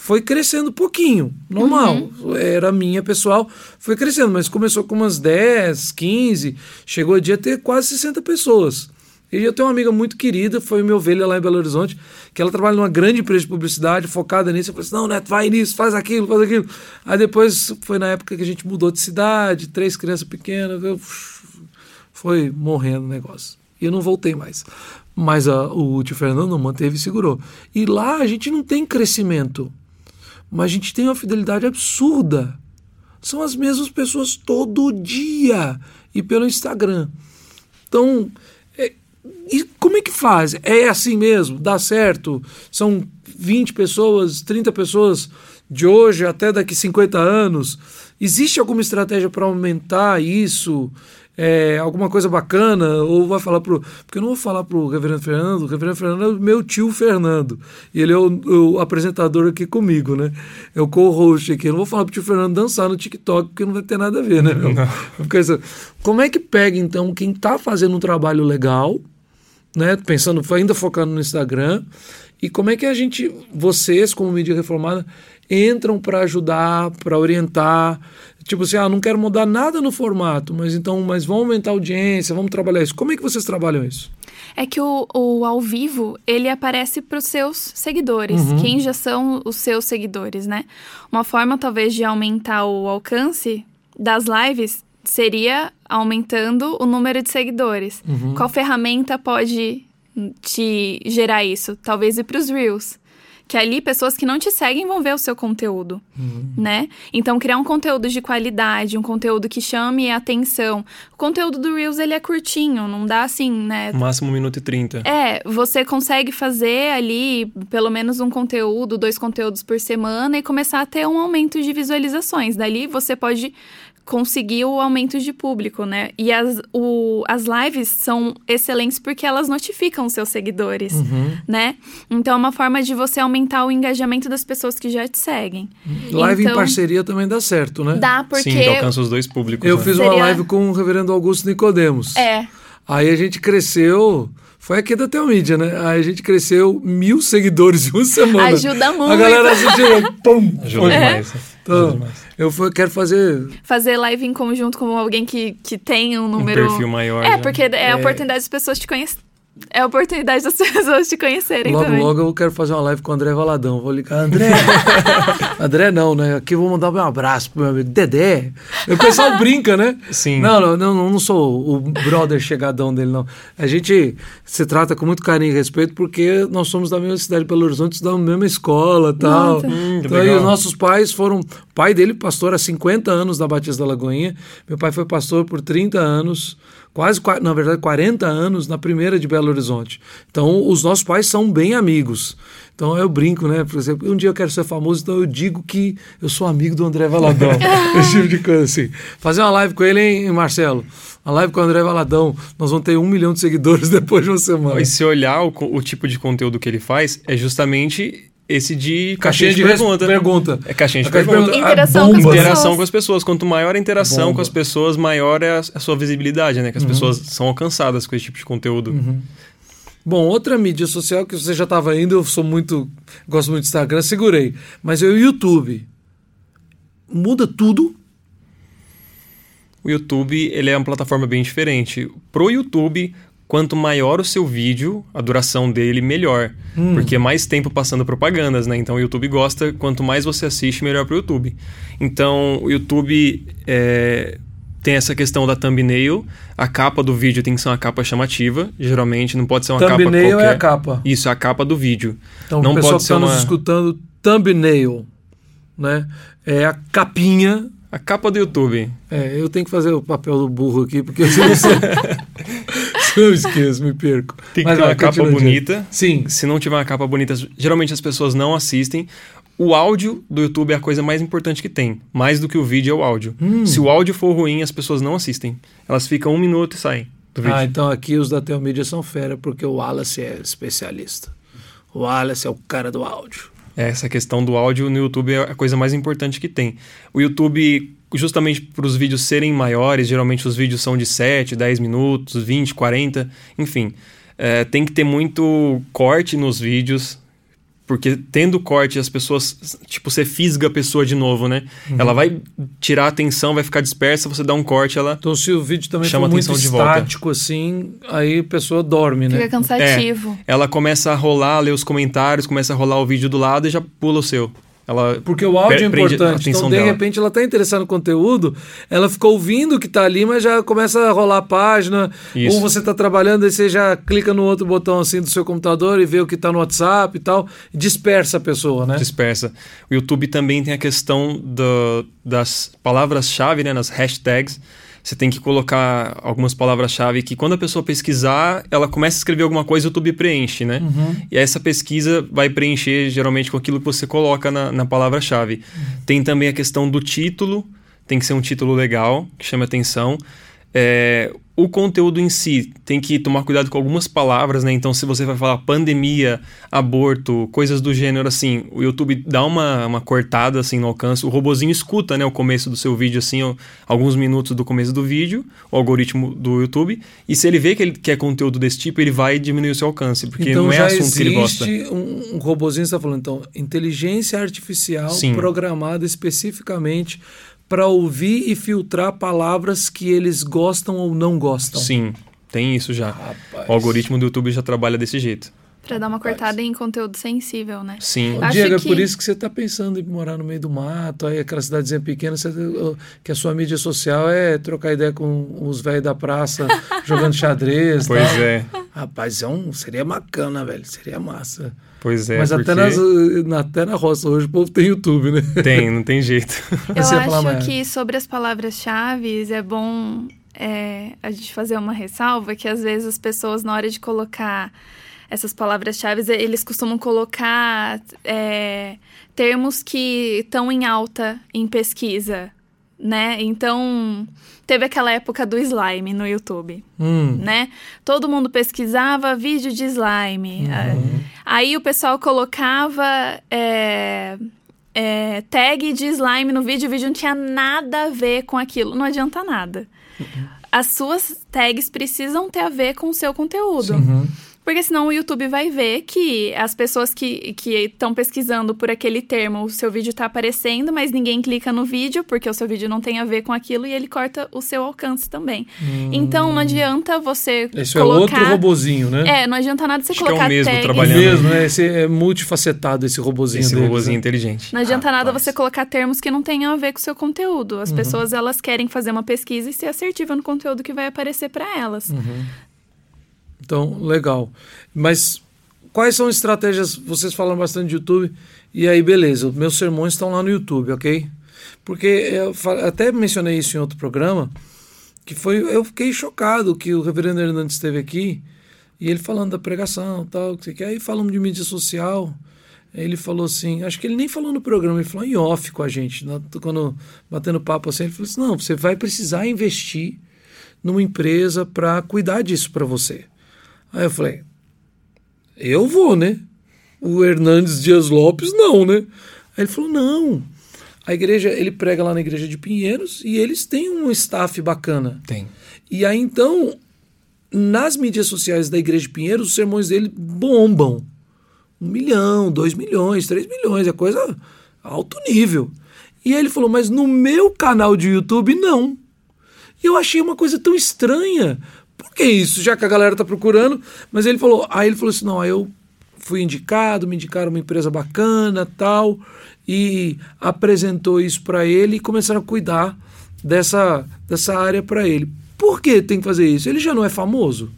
foi crescendo pouquinho, normal. Era minha pessoal, foi crescendo, mas começou com umas 10, 15, chegou a dia ter quase 60 pessoas. E eu tenho uma amiga muito querida, foi minha ovelha lá em Belo Horizonte, que ela trabalha numa grande empresa de publicidade, focada nisso. Eu falei assim: não, Neto, vai nisso, faz aquilo, faz aquilo. Aí depois foi na época que a gente mudou de cidade, três crianças pequenas, eu, foi morrendo o negócio. E eu não voltei mais. Mas a, o tio Fernando manteve e segurou. E lá a gente não tem crescimento, mas a gente tem uma fidelidade absurda. São as mesmas pessoas todo dia e pelo Instagram. Então, é, e como é que faz? É assim mesmo? Dá certo? São 20 pessoas, 30 pessoas de hoje até daqui 50 anos? Existe alguma estratégia para aumentar isso? É, alguma coisa bacana? Ou vai falar pro. Porque eu não vou falar pro Reverendo Fernando, o Reverendo Fernando é o meu tio Fernando. E ele é o, o apresentador aqui comigo, né? É o co-host aqui. Eu não vou falar pro tio Fernando dançar no TikTok, porque não vai ter nada a ver, né? Meu? Porque, como é que pega, então, quem tá fazendo um trabalho legal, né? Pensando, ainda focando no Instagram, e como é que a gente, vocês, como mídia reformada, entram para ajudar, para orientar? Tipo assim, ah, não quero mudar nada no formato, mas então, mas vamos aumentar a audiência, vamos trabalhar isso. Como é que vocês trabalham isso? É que o, o ao vivo, ele aparece para os seus seguidores, quem já são os seus seguidores, né? Uma forma, talvez, de aumentar o alcance das lives seria aumentando o número de seguidores. Qual ferramenta pode te gerar isso? Talvez ir para os Reels. Que ali pessoas que não te seguem vão ver o seu conteúdo, né? Então criar um conteúdo de qualidade, um conteúdo que chame a atenção. O conteúdo do Reels ele é curtinho, não dá assim, né? Máximo 1 minuto e 30. É, você consegue fazer ali pelo menos um conteúdo, dois conteúdos por semana e começar a ter um aumento de visualizações. Dali você pode conseguir o aumento de público, né? E as, o, as lives são excelentes porque elas notificam os seus seguidores, né? Então é uma forma de você aumentar o engajamento das pessoas que já te seguem. Live em Então, parceria também dá certo, né? Dá porque... Sim, alcança os dois públicos. Eu né? fiz uma Seria- live com o reverendo Augusto Nicodemos. É, Aí a gente cresceu. Foi aqui da Telmídia, né? Aí a gente cresceu mil seguidores em uma semana. Ajuda muito. A galera assistiu. Pum! Ajuda Foi. demais. né? Ajuda Então, demais. eu fui- quero fazer. fazer live em conjunto com alguém que, que tem um número... perfil maior, É, né? porque é a oportunidade das pessoas te conhecerem. É a oportunidade das pessoas te conhecerem Logo, também. logo eu quero fazer uma live com o André Valadão. Vou ligar, André. André não, né? Aqui eu vou mandar um abraço pro meu amigo Dedé. O pessoal brinca, né? Sim. Não, não, não, não sou o brother chegadão dele, não. A gente se trata com muito carinho e respeito porque nós somos da mesma cidade de Belo Horizonte, da mesma escola e tal. Nossa. Hum, então, e os nossos pais foram pai dele, pastor há 50 anos da Batista da Lagoinha. Meu pai foi pastor por 30 anos, quase, na verdade, 40 anos na primeira de Belo Horizonte. Então, os nossos pais são bem amigos. Então eu brinco, né? Por exemplo, um dia eu quero ser famoso, então eu digo que eu sou amigo do André Valadão. esse tipo de coisa assim. Fazer uma live com ele, hein, Marcelo? Uma live com o André Valadão. Nós vamos ter um milhão de seguidores depois de uma semana. E se olhar o, o tipo de conteúdo que ele faz, é justamente esse de caixinha, caixinha de, de pergunta. pergunta. É caixinha de pergunta. Interação, com, interação com as pessoas. Quanto maior a interação Bomba. com as pessoas, maior é a, a sua visibilidade, né? Que as uhum. pessoas são alcançadas com esse tipo de conteúdo. Uhum. Bom, outra mídia social que você já estava indo, eu sou muito. gosto muito de Instagram, segurei. Mas eu, YouTube. Muda tudo. O YouTube ele é uma plataforma bem diferente. Pro YouTube, quanto maior o seu vídeo, a duração dele, melhor. Hum. Porque é mais tempo passando propagandas, né? Então o YouTube gosta, quanto mais você assiste, melhor pro YouTube. Então o YouTube é, tem essa questão da thumbnail. A capa do vídeo tem que ser uma capa chamativa. Geralmente não pode ser uma thumbnail capa qualquer. é a capa. Isso, é a capa do vídeo. Então, não o pessoal pode que está uma... nos escutando, thumbnail, né? É a capinha. A capa do YouTube. É, eu tenho que fazer o papel do burro aqui, porque eu não sei. Eu esqueço, me perco. Tem que Mas ter uma capa bonita. Sim. Se não tiver uma capa bonita, geralmente as pessoas não assistem o áudio do YouTube é a coisa mais importante que tem. Mais do que o vídeo é o áudio. Hum. Se o áudio for ruim, as pessoas não assistem. Elas ficam um minuto e saem do vídeo. Ah, então aqui os da Telmídia são fera, porque o Wallace é especialista. O Wallace é o cara do áudio. É, essa questão do áudio no YouTube é a coisa mais importante que tem. O YouTube, justamente para os vídeos serem maiores, geralmente os vídeos são de 7, 10 minutos, 20, 40, enfim. É, tem que ter muito corte nos vídeos, porque tendo corte, as pessoas, tipo, você fisga a pessoa de novo, né? Uhum. Ela vai tirar a atenção, vai ficar dispersa, você dá um corte, ela. Então, se o vídeo também chama for muito estático, assim, aí a pessoa dorme, né? Fica cansativo. É, ela começa a rolar, ler os comentários, começa a rolar o vídeo do lado e já pula o seu. Ela Porque o áudio é importante. Então, de dela. repente, ela está interessada no conteúdo, ela ficou ouvindo o que está ali, mas já começa a rolar a página. Isso. Ou você está trabalhando e você já clica no outro botão assim do seu computador e vê o que está no WhatsApp e tal. Dispersa a pessoa, né? Dispersa. O YouTube também tem a questão do, das palavras-chave, né? Nas hashtags você tem que colocar algumas palavras-chave que quando a pessoa pesquisar, ela começa a escrever alguma coisa, o YouTube preenche, né? Uhum. E essa pesquisa vai preencher geralmente com aquilo que você coloca na, na palavra-chave. Uhum. Tem também a questão do título, tem que ser um título legal, que chame atenção. É, o conteúdo em si tem que tomar cuidado com algumas palavras, né? Então, se você vai falar pandemia, aborto, coisas do gênero assim, o YouTube dá uma, uma cortada assim no alcance. O robozinho escuta, né, o começo do seu vídeo assim, ó, alguns minutos do começo do vídeo, o algoritmo do YouTube, e se ele vê que ele quer conteúdo desse tipo, ele vai diminuir o seu alcance, porque então, não é assunto que ele gosta. Um, um robozinho está falando, então, inteligência artificial Sim. programada especificamente para ouvir e filtrar palavras que eles gostam ou não gostam. Sim, tem isso já. Rapaz. O algoritmo do YouTube já trabalha desse jeito. Para dar uma cortada em conteúdo sensível, né? Sim. Ô, Diego, é que... é por isso que você está pensando em morar no meio do mato, aí aquela cidadezinha pequena, você, que a sua mídia social é trocar ideia com os velhos da praça jogando xadrez. Pois tal. é. Rapaz, é um, seria bacana, velho. Seria massa. Pois é. Mas porque... até, nas, até na roça hoje o povo tem YouTube, né? Tem, não tem jeito. Eu acho que sobre as palavras-chave é bom é, a gente fazer uma ressalva que às vezes as pessoas, na hora de colocar essas palavras-chave, eles costumam colocar é, termos que estão em alta em pesquisa, né? Então teve aquela época do slime no YouTube, hum. né? Todo mundo pesquisava vídeo de slime. Uhum. Aí o pessoal colocava é, é, tag de slime no vídeo, o vídeo não tinha nada a ver com aquilo. Não adianta nada. Uhum. As suas tags precisam ter a ver com o seu conteúdo. Uhum. Porque senão o YouTube vai ver que as pessoas que estão pesquisando por aquele termo, o seu vídeo está aparecendo, mas ninguém clica no vídeo, porque o seu vídeo não tem a ver com aquilo e ele corta o seu alcance também. Hum. Então não adianta você. Esse colocar... é outro robozinho, né? É, não adianta nada você Acho colocar. Que é o mesmo tags. trabalhando. É mesmo, né? Esse é multifacetado, esse robozinho. Esse deles, robozinho né? inteligente. Não adianta ah, nada você colocar termos que não tenham a ver com o seu conteúdo. As uhum. pessoas elas querem fazer uma pesquisa e ser assertiva no conteúdo que vai aparecer para elas. Uhum. Então, legal. Mas quais são estratégias? Vocês falam bastante de YouTube. E aí, beleza, meus sermões estão lá no YouTube, ok? Porque eu até mencionei isso em outro programa, que foi eu fiquei chocado que o reverendo Hernandes esteve aqui e ele falando da pregação, tal, que você aí falamos de mídia social. Ele falou assim, acho que ele nem falou no programa, ele falou em off com a gente, quando batendo papo assim, ele falou assim: "Não, você vai precisar investir numa empresa para cuidar disso para você". Aí eu falei: "Eu vou, né? O Hernandes Dias Lopes não, né?" Aí ele falou: "Não, a igreja, ele prega lá na igreja de Pinheiros e eles têm um staff bacana. Tem. E aí então, nas mídias sociais da igreja de Pinheiros, os sermões dele bombam. Um milhão, dois milhões, três milhões, é coisa alto nível. E ele falou, mas no meu canal de YouTube, não. E eu achei uma coisa tão estranha. Por que isso? Já que a galera tá procurando. Mas ele falou, aí ele falou assim: não, aí eu fui indicado, me indicaram uma empresa bacana tal e apresentou isso para ele e começaram a cuidar dessa, dessa área para ele. Por que tem que fazer isso? Ele já não é famoso?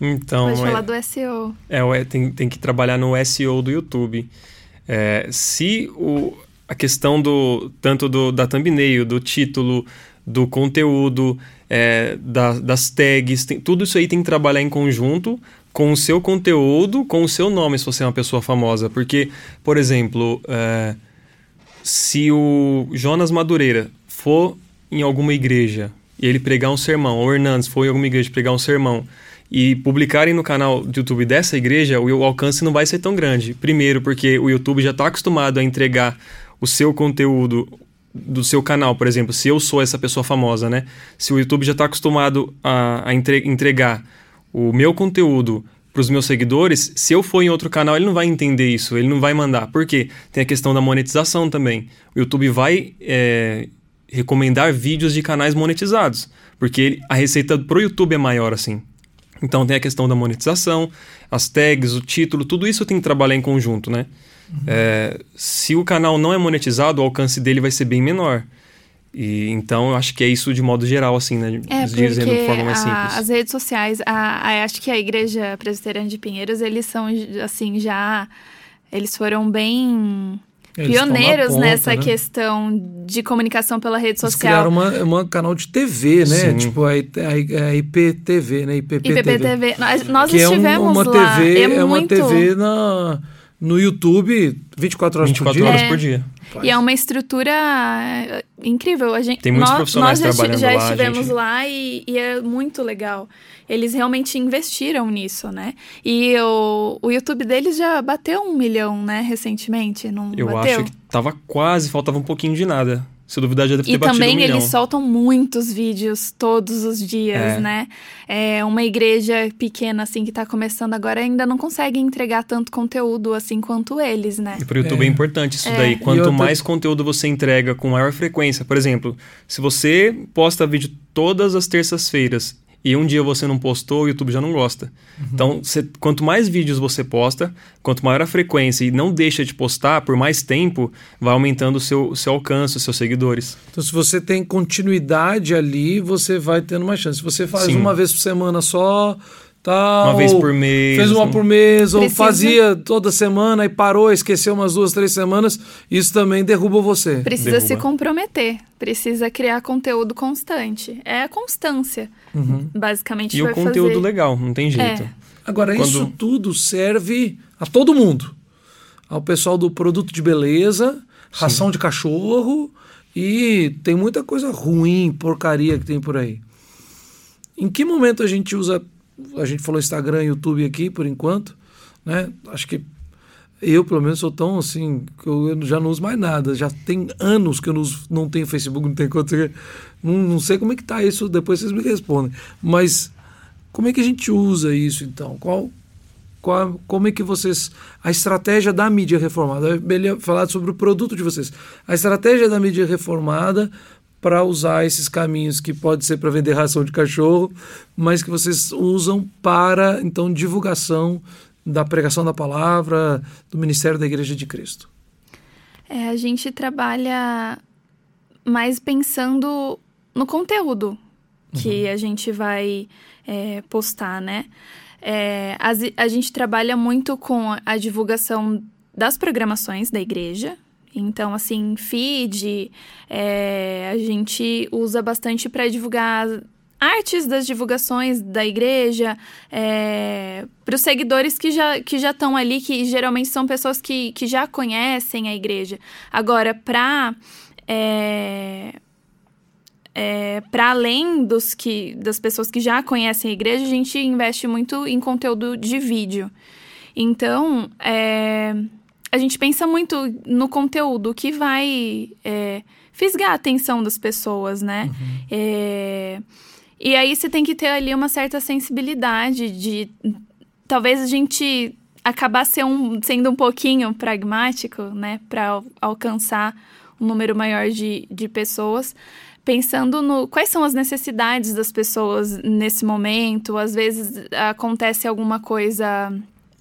Então, Pode é, falar do SEO. É, tem, tem que trabalhar no SEO do YouTube. É, se o, a questão do tanto do, da thumbnail, do título, do conteúdo, é, da, das tags, tem, tudo isso aí tem que trabalhar em conjunto com o seu conteúdo, com o seu nome, se você é uma pessoa famosa. Porque, por exemplo, é, se o Jonas Madureira for em alguma igreja e ele pregar um sermão, ou o Hernandes for em alguma igreja pregar um sermão, e publicarem no canal do YouTube dessa igreja, o alcance não vai ser tão grande. Primeiro, porque o YouTube já está acostumado a entregar o seu conteúdo do seu canal, por exemplo, se eu sou essa pessoa famosa, né? Se o YouTube já está acostumado a, a entregar o meu conteúdo para os meus seguidores, se eu for em outro canal, ele não vai entender isso, ele não vai mandar. Por quê? Tem a questão da monetização também. O YouTube vai é, recomendar vídeos de canais monetizados, porque ele, a receita para o YouTube é maior assim. Então tem a questão da monetização, as tags, o título, tudo isso tem que trabalhar em conjunto, né? Uhum. É, se o canal não é monetizado, o alcance dele vai ser bem menor. E, então, eu acho que é isso de modo geral, assim, né? É, Dizendo de forma mais simples. A, as redes sociais, a, a, acho que a Igreja Presbiteriana de Pinheiros, eles são, assim, já... Eles foram bem eles pioneiros ponta, nessa né? questão de comunicação pela rede social. Eles criaram uma, uma canal de TV, né? Sim. Tipo a, a, a IPTV, né? IPPTV. IPPTV. Nós, nós que estivemos é um, uma lá. TV, é, é uma TV na no YouTube 24 horas 24 por dia. horas é. por dia. E é uma estrutura é, incrível. A gente, Tem muitos nós, profissionais nós já, trabalhando já lá. Já estivemos gente... lá e, e, é muito legal. Eles realmente investiram nisso, né? E o, o YouTube deles já bateu um milhão, né, recentemente. Não Eu bateu? acho que tava quase, faltava um pouquinho de nada. Se duvidar, já deve ter e batido também um eles soltam muitos vídeos todos os dias, é. né? É uma igreja pequena, assim, que tá começando agora, ainda não consegue entregar tanto conteúdo, assim, quanto eles, né? E pro YouTube é, é importante isso é. daí. Quanto mais conteúdo você entrega com maior frequência, por exemplo, se você posta vídeo todas as terças-feiras e um dia você não postou, o YouTube já não gosta. Uhum. Então, quanto mais vídeos você posta, quanto maior a frequência e não deixa de postar por mais tempo, vai aumentando o seu, seu alcance, os seus seguidores. Então, se você tem continuidade ali, você vai tendo mais chance. Se você faz Sim. uma vez por semana só, Tal, uma vez por mês. Fez uma por mês, Precisa. ou fazia toda semana e parou, esqueceu umas duas, três semanas, isso também derruba você. Precisa derruba. se comprometer, precisa criar conteúdo constante. É a constância, uhum. basicamente. E o conteúdo fazer. legal, não tem jeito. É. Agora, Quando... isso tudo serve a todo mundo. Ao pessoal do produto de beleza, ração Sim. de cachorro e tem muita coisa ruim, porcaria que tem por aí. Em que momento a gente usa a gente falou Instagram YouTube aqui por enquanto, né? Acho que eu, pelo menos, sou tão assim que eu já não uso mais nada. Já tem anos que eu não, uso, não tenho Facebook, não tenho conta. Não, não sei como é que tá isso, depois vocês me respondem. Mas como é que a gente usa isso então? Qual, qual, como é que vocês. A estratégia da mídia reformada. Eu falar sobre o produto de vocês. A estratégia da mídia reformada para usar esses caminhos que pode ser para vender ração de cachorro, mas que vocês usam para então divulgação da pregação da palavra do ministério da Igreja de Cristo. É, a gente trabalha mais pensando no conteúdo que uhum. a gente vai é, postar, né? É, a, a gente trabalha muito com a divulgação das programações da igreja, Então, assim, feed, é, a gente usa bastante para divulgar artes das divulgações da igreja, é, para os seguidores que já que já estão ali, que geralmente são pessoas que, que já conhecem a igreja. Agora, para é, é, para além dos que, das pessoas que já conhecem a igreja, a gente investe muito em conteúdo de vídeo. Então, é, a gente pensa muito no conteúdo que vai é, fisgar a atenção das pessoas, né? Uhum. É, e aí você tem que ter ali uma certa sensibilidade de. Talvez a gente acabar ser um, sendo um pouquinho pragmático, né? Para alcançar um número maior de, de pessoas pensando no quais são as necessidades das pessoas nesse momento. Às vezes acontece alguma coisa.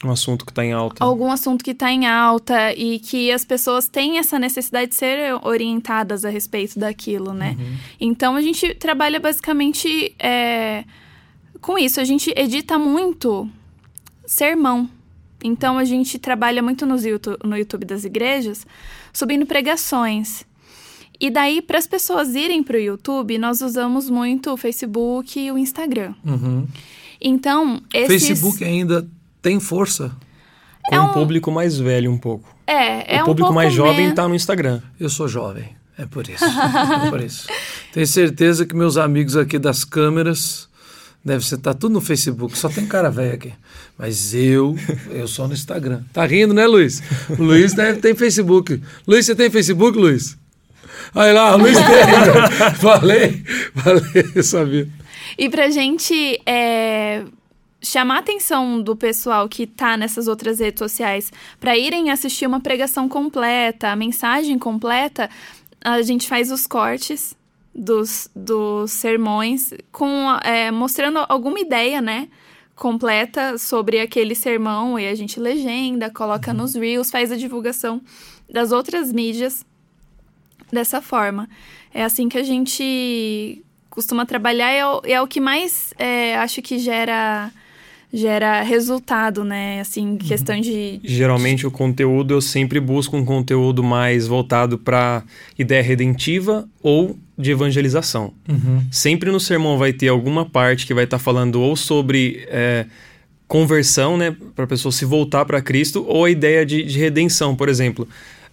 Um assunto que está em alta. Algum assunto que está em alta e que as pessoas têm essa necessidade de ser orientadas a respeito daquilo, né? Uhum. Então a gente trabalha basicamente é, com isso. A gente edita muito sermão. Então a gente trabalha muito no YouTube, no YouTube das igrejas, subindo pregações. E daí, para as pessoas irem para o YouTube, nós usamos muito o Facebook e o Instagram. Uhum. Então, esses... Facebook ainda tem força? Com é um público mais velho um pouco. É, é o público um mais jovem está no Instagram. Eu sou jovem, é por isso. é por isso. Tenho certeza que meus amigos aqui das câmeras deve ser tá tudo no Facebook, só tem cara velho aqui. Mas eu, eu sou no Instagram. Tá rindo, né, Luiz? O Luiz deve ter Facebook. Luiz, você tem Facebook, Luiz? Aí lá, Luiz tem. falei, falei, eu sabia. E pra gente é, chamar a atenção do pessoal que tá nessas outras redes sociais para irem assistir uma pregação completa, a mensagem completa, a gente faz os cortes dos, dos sermões com é, mostrando alguma ideia, né? Completa sobre aquele sermão e a gente legenda, coloca uhum. nos Reels, faz a divulgação das outras mídias dessa forma. É assim que a gente costuma trabalhar e é o, é o que mais é, acho que gera gera resultado, né? Assim, uhum. questão de. Geralmente o conteúdo eu sempre busco um conteúdo mais voltado para ideia redentiva ou de evangelização. Uhum. Sempre no sermão vai ter alguma parte que vai estar tá falando ou sobre é, conversão, né, para a pessoa se voltar para Cristo, ou a ideia de, de redenção, por exemplo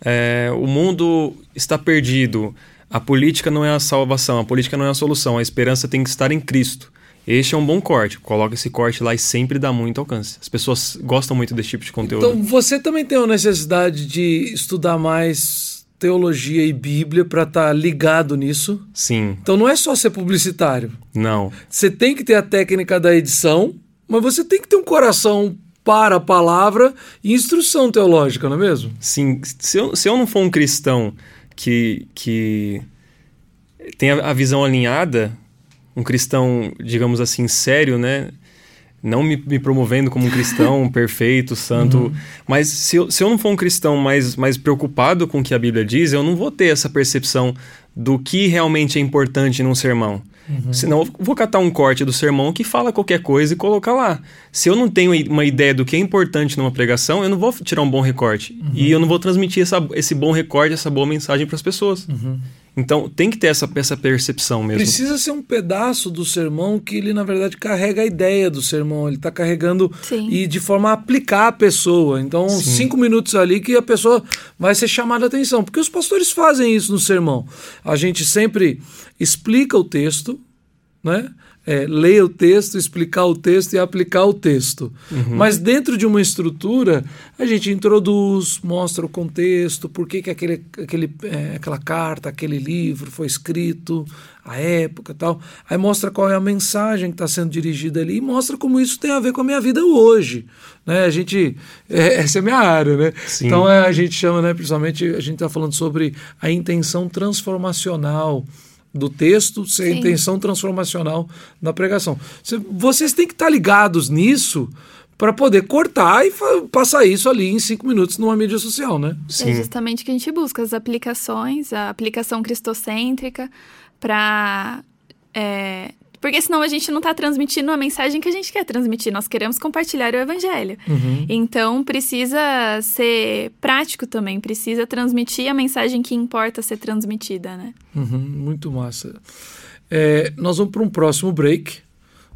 é, o mundo está perdido, a política não é a salvação, a política não é a solução, a esperança tem que estar em Cristo. Este é um bom corte. Coloca esse corte lá e sempre dá muito alcance. As pessoas gostam muito desse tipo de conteúdo. Então você também tem a necessidade de estudar mais teologia e Bíblia para estar tá ligado nisso? Sim. Então não é só ser publicitário. Não. Você tem que ter a técnica da edição, mas você tem que ter um coração para a palavra e instrução teológica, não é mesmo? Sim. Se eu, se eu não for um cristão que, que tem a, a visão alinhada, um cristão, digamos assim, sério, né? Não me, me promovendo como um cristão perfeito, santo. Uhum. Mas se eu, se eu não for um cristão mais, mais preocupado com o que a Bíblia diz, eu não vou ter essa percepção do que realmente é importante num sermão. Uhum. Senão eu vou catar um corte do sermão que fala qualquer coisa e colocar lá. Se eu não tenho uma ideia do que é importante numa pregação, eu não vou tirar um bom recorte. Uhum. E eu não vou transmitir essa, esse bom recorte, essa boa mensagem para as pessoas. Uhum. Então tem que ter essa, essa percepção mesmo. Precisa ser um pedaço do sermão que ele, na verdade, carrega a ideia do sermão. Ele está carregando Sim. e de forma a aplicar a pessoa. Então, Sim. cinco minutos ali que a pessoa vai ser chamada a atenção. Porque os pastores fazem isso no sermão. A gente sempre explica o texto, né? É, ler o texto, explicar o texto e aplicar o texto. Uhum. Mas dentro de uma estrutura, a gente introduz, mostra o contexto, por que, que aquele, aquele, é, aquela carta, aquele livro foi escrito, a época tal. Aí mostra qual é a mensagem que está sendo dirigida ali e mostra como isso tem a ver com a minha vida hoje. Né? A gente, é, essa é a minha área, né? Sim. Então é, a gente chama, né, principalmente, a gente está falando sobre a intenção transformacional do texto, ser a intenção transformacional da pregação. Vocês têm que estar ligados nisso para poder cortar e passar isso ali em cinco minutos numa mídia social, né? Sim. É justamente o que a gente busca, as aplicações, a aplicação cristocêntrica para... É, Porque senão a gente não está transmitindo a mensagem que a gente quer transmitir. Nós queremos compartilhar o evangelho. Uhum. Então precisa ser prático também, precisa transmitir a mensagem que importa ser transmitida, né? Uhum, muito massa. É, nós vamos para um próximo break.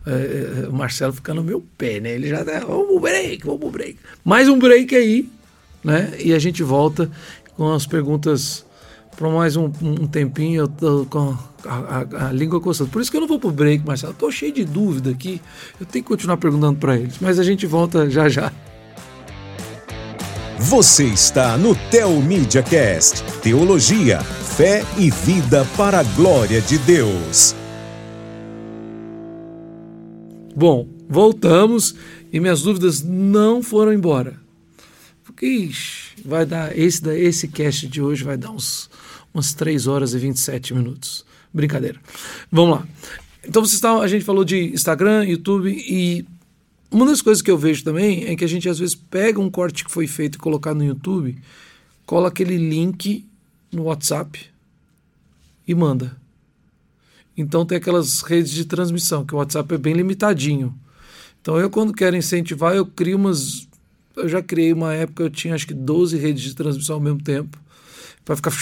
É, é, o Marcelo fica no meu pé, né? Ele já tá, vamos pro break, vamos break. Mais um break aí, né? E a gente volta com as perguntas para mais um, um, tempinho. Eu tô com a, a, a, língua coçando. Por isso que eu não vou pro break, Marcelo. Eu tô cheio de dúvida aqui. Eu tenho que continuar perguntando para eles. Mas a gente volta já já. Você está no Tel Media Cast. Teologia, fé e vida para a glória de Deus. Bom, voltamos e minhas dúvidas não foram embora. Ixi, vai dar esse esse cast de hoje vai dar uns umas 3 horas e 27 minutos. Brincadeira. Vamos lá. Então você está, a gente falou de Instagram, YouTube e uma das coisas que eu vejo também é que a gente às vezes pega um corte que foi feito e colocar no YouTube, cola aquele link no WhatsApp e manda. Então tem aquelas redes de transmissão, que o WhatsApp é bem limitadinho. Então eu quando quero incentivar, eu crio umas. Eu já criei uma época, eu tinha acho que 12 redes de transmissão ao mesmo tempo. para ficar.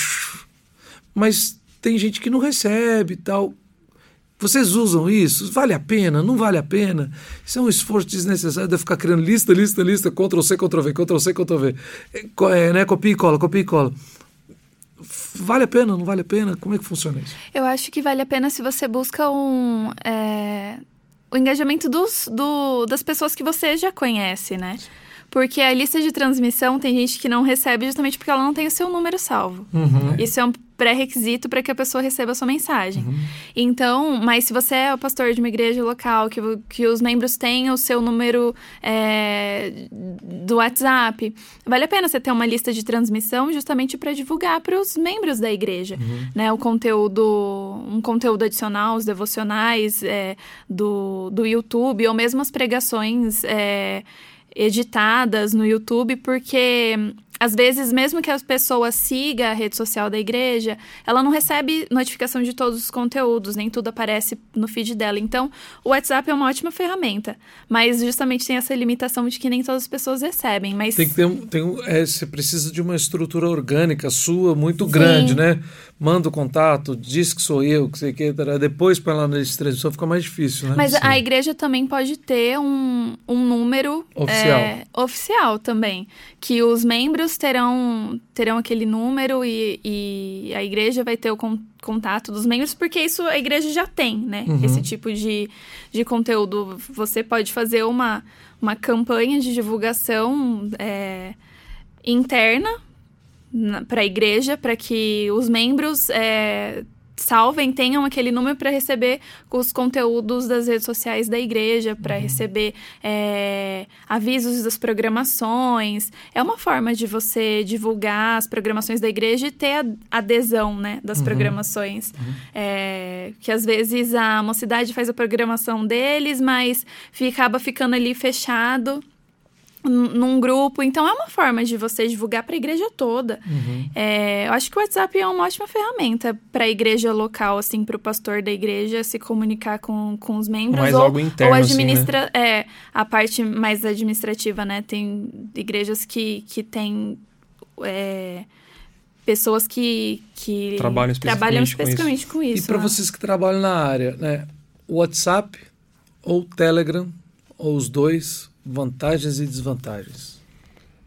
Mas tem gente que não recebe e tal. Vocês usam isso? Vale a pena? Não vale a pena? Isso é um esforço desnecessário de ficar criando lista, lista, lista, Ctrl C, Ctrl V, Ctrl C, Ctrl V. É, é, né? Copia e cola, copia e cola. Vale a pena? Não vale a pena? Como é que funciona isso? Eu acho que vale a pena se você busca um. É, o engajamento dos, do, das pessoas que você já conhece, né? Porque a lista de transmissão tem gente que não recebe justamente porque ela não tem o seu número salvo. Uhum. Isso é um pré-requisito para que a pessoa receba a sua mensagem. Uhum. Então, mas se você é o pastor de uma igreja local, que, que os membros têm o seu número é, do WhatsApp, vale a pena você ter uma lista de transmissão justamente para divulgar para os membros da igreja, uhum. né? O conteúdo, um conteúdo adicional, os devocionais é, do, do YouTube, ou mesmo as pregações é, editadas no YouTube, porque às vezes, mesmo que a pessoa siga a rede social da igreja, ela não recebe notificação de todos os conteúdos, nem tudo aparece no feed dela. Então, o WhatsApp é uma ótima ferramenta, mas justamente tem essa limitação de que nem todas as pessoas recebem. Mas tem que ter um, tem um, é, você precisa de uma estrutura orgânica sua muito Sim. grande, né? Manda o contato, diz que sou eu, que sei que depois para lá na transmissão fica mais difícil, né? Mas Sim. a igreja também pode ter um, um número oficial. É, oficial também, que os membros terão, terão aquele número e, e a igreja vai ter o contato dos membros, porque isso a igreja já tem, né? Uhum. Esse tipo de, de conteúdo. Você pode fazer uma, uma campanha de divulgação é, interna para a igreja, para que os membros é, salvem, tenham aquele número para receber os conteúdos das redes sociais da igreja, para uhum. receber é, avisos das programações. É uma forma de você divulgar as programações da igreja e ter a adesão né, das uhum. programações. Uhum. É, que às vezes a mocidade faz a programação deles, mas fica, acaba ficando ali fechado num grupo. Então, é uma forma de você divulgar para a igreja toda. Uhum. É, eu acho que o WhatsApp é uma ótima ferramenta para a igreja local, assim, para o pastor da igreja se comunicar com, com os membros. Mais ou, algo interno, ou administra, assim, né? é, a parte mais administrativa, né? Tem igrejas que, que tem... É, pessoas que, que trabalham especificamente, trabalham especificamente com isso. Com isso e para né? vocês que trabalham na área, né? WhatsApp ou Telegram, ou os dois, vantagens e desvantagens?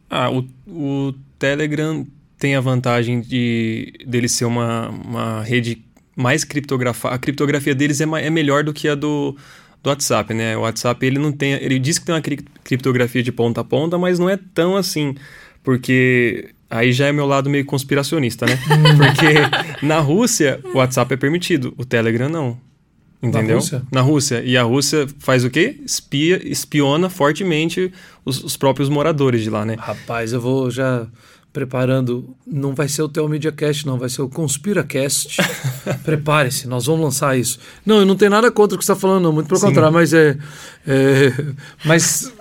Ah, o, o Telegram tem a vantagem de dele ser uma, uma rede mais criptografada. A criptografia deles é, é melhor do que a do, do WhatsApp, né? O WhatsApp ele não tem, ele diz que tem uma criptografia de ponta a ponta, mas não é tão assim, porque aí já é meu lado meio conspiracionista, né? porque na Rússia o WhatsApp é permitido, o Telegram não. Entendeu? Na Rússia? Na Rússia. E a Rússia faz o quê? Espia, espiona fortemente os, os, próprios moradores de lá, né? Rapaz, eu vou já preparando. Não vai ser o Tel Media Cast, não, vai ser o Conspiracast. Prepare-se, nós vamos lançar isso. Não, eu não tenho nada contra o que você está falando, não, muito pelo Sim. contrário, mas é. é mas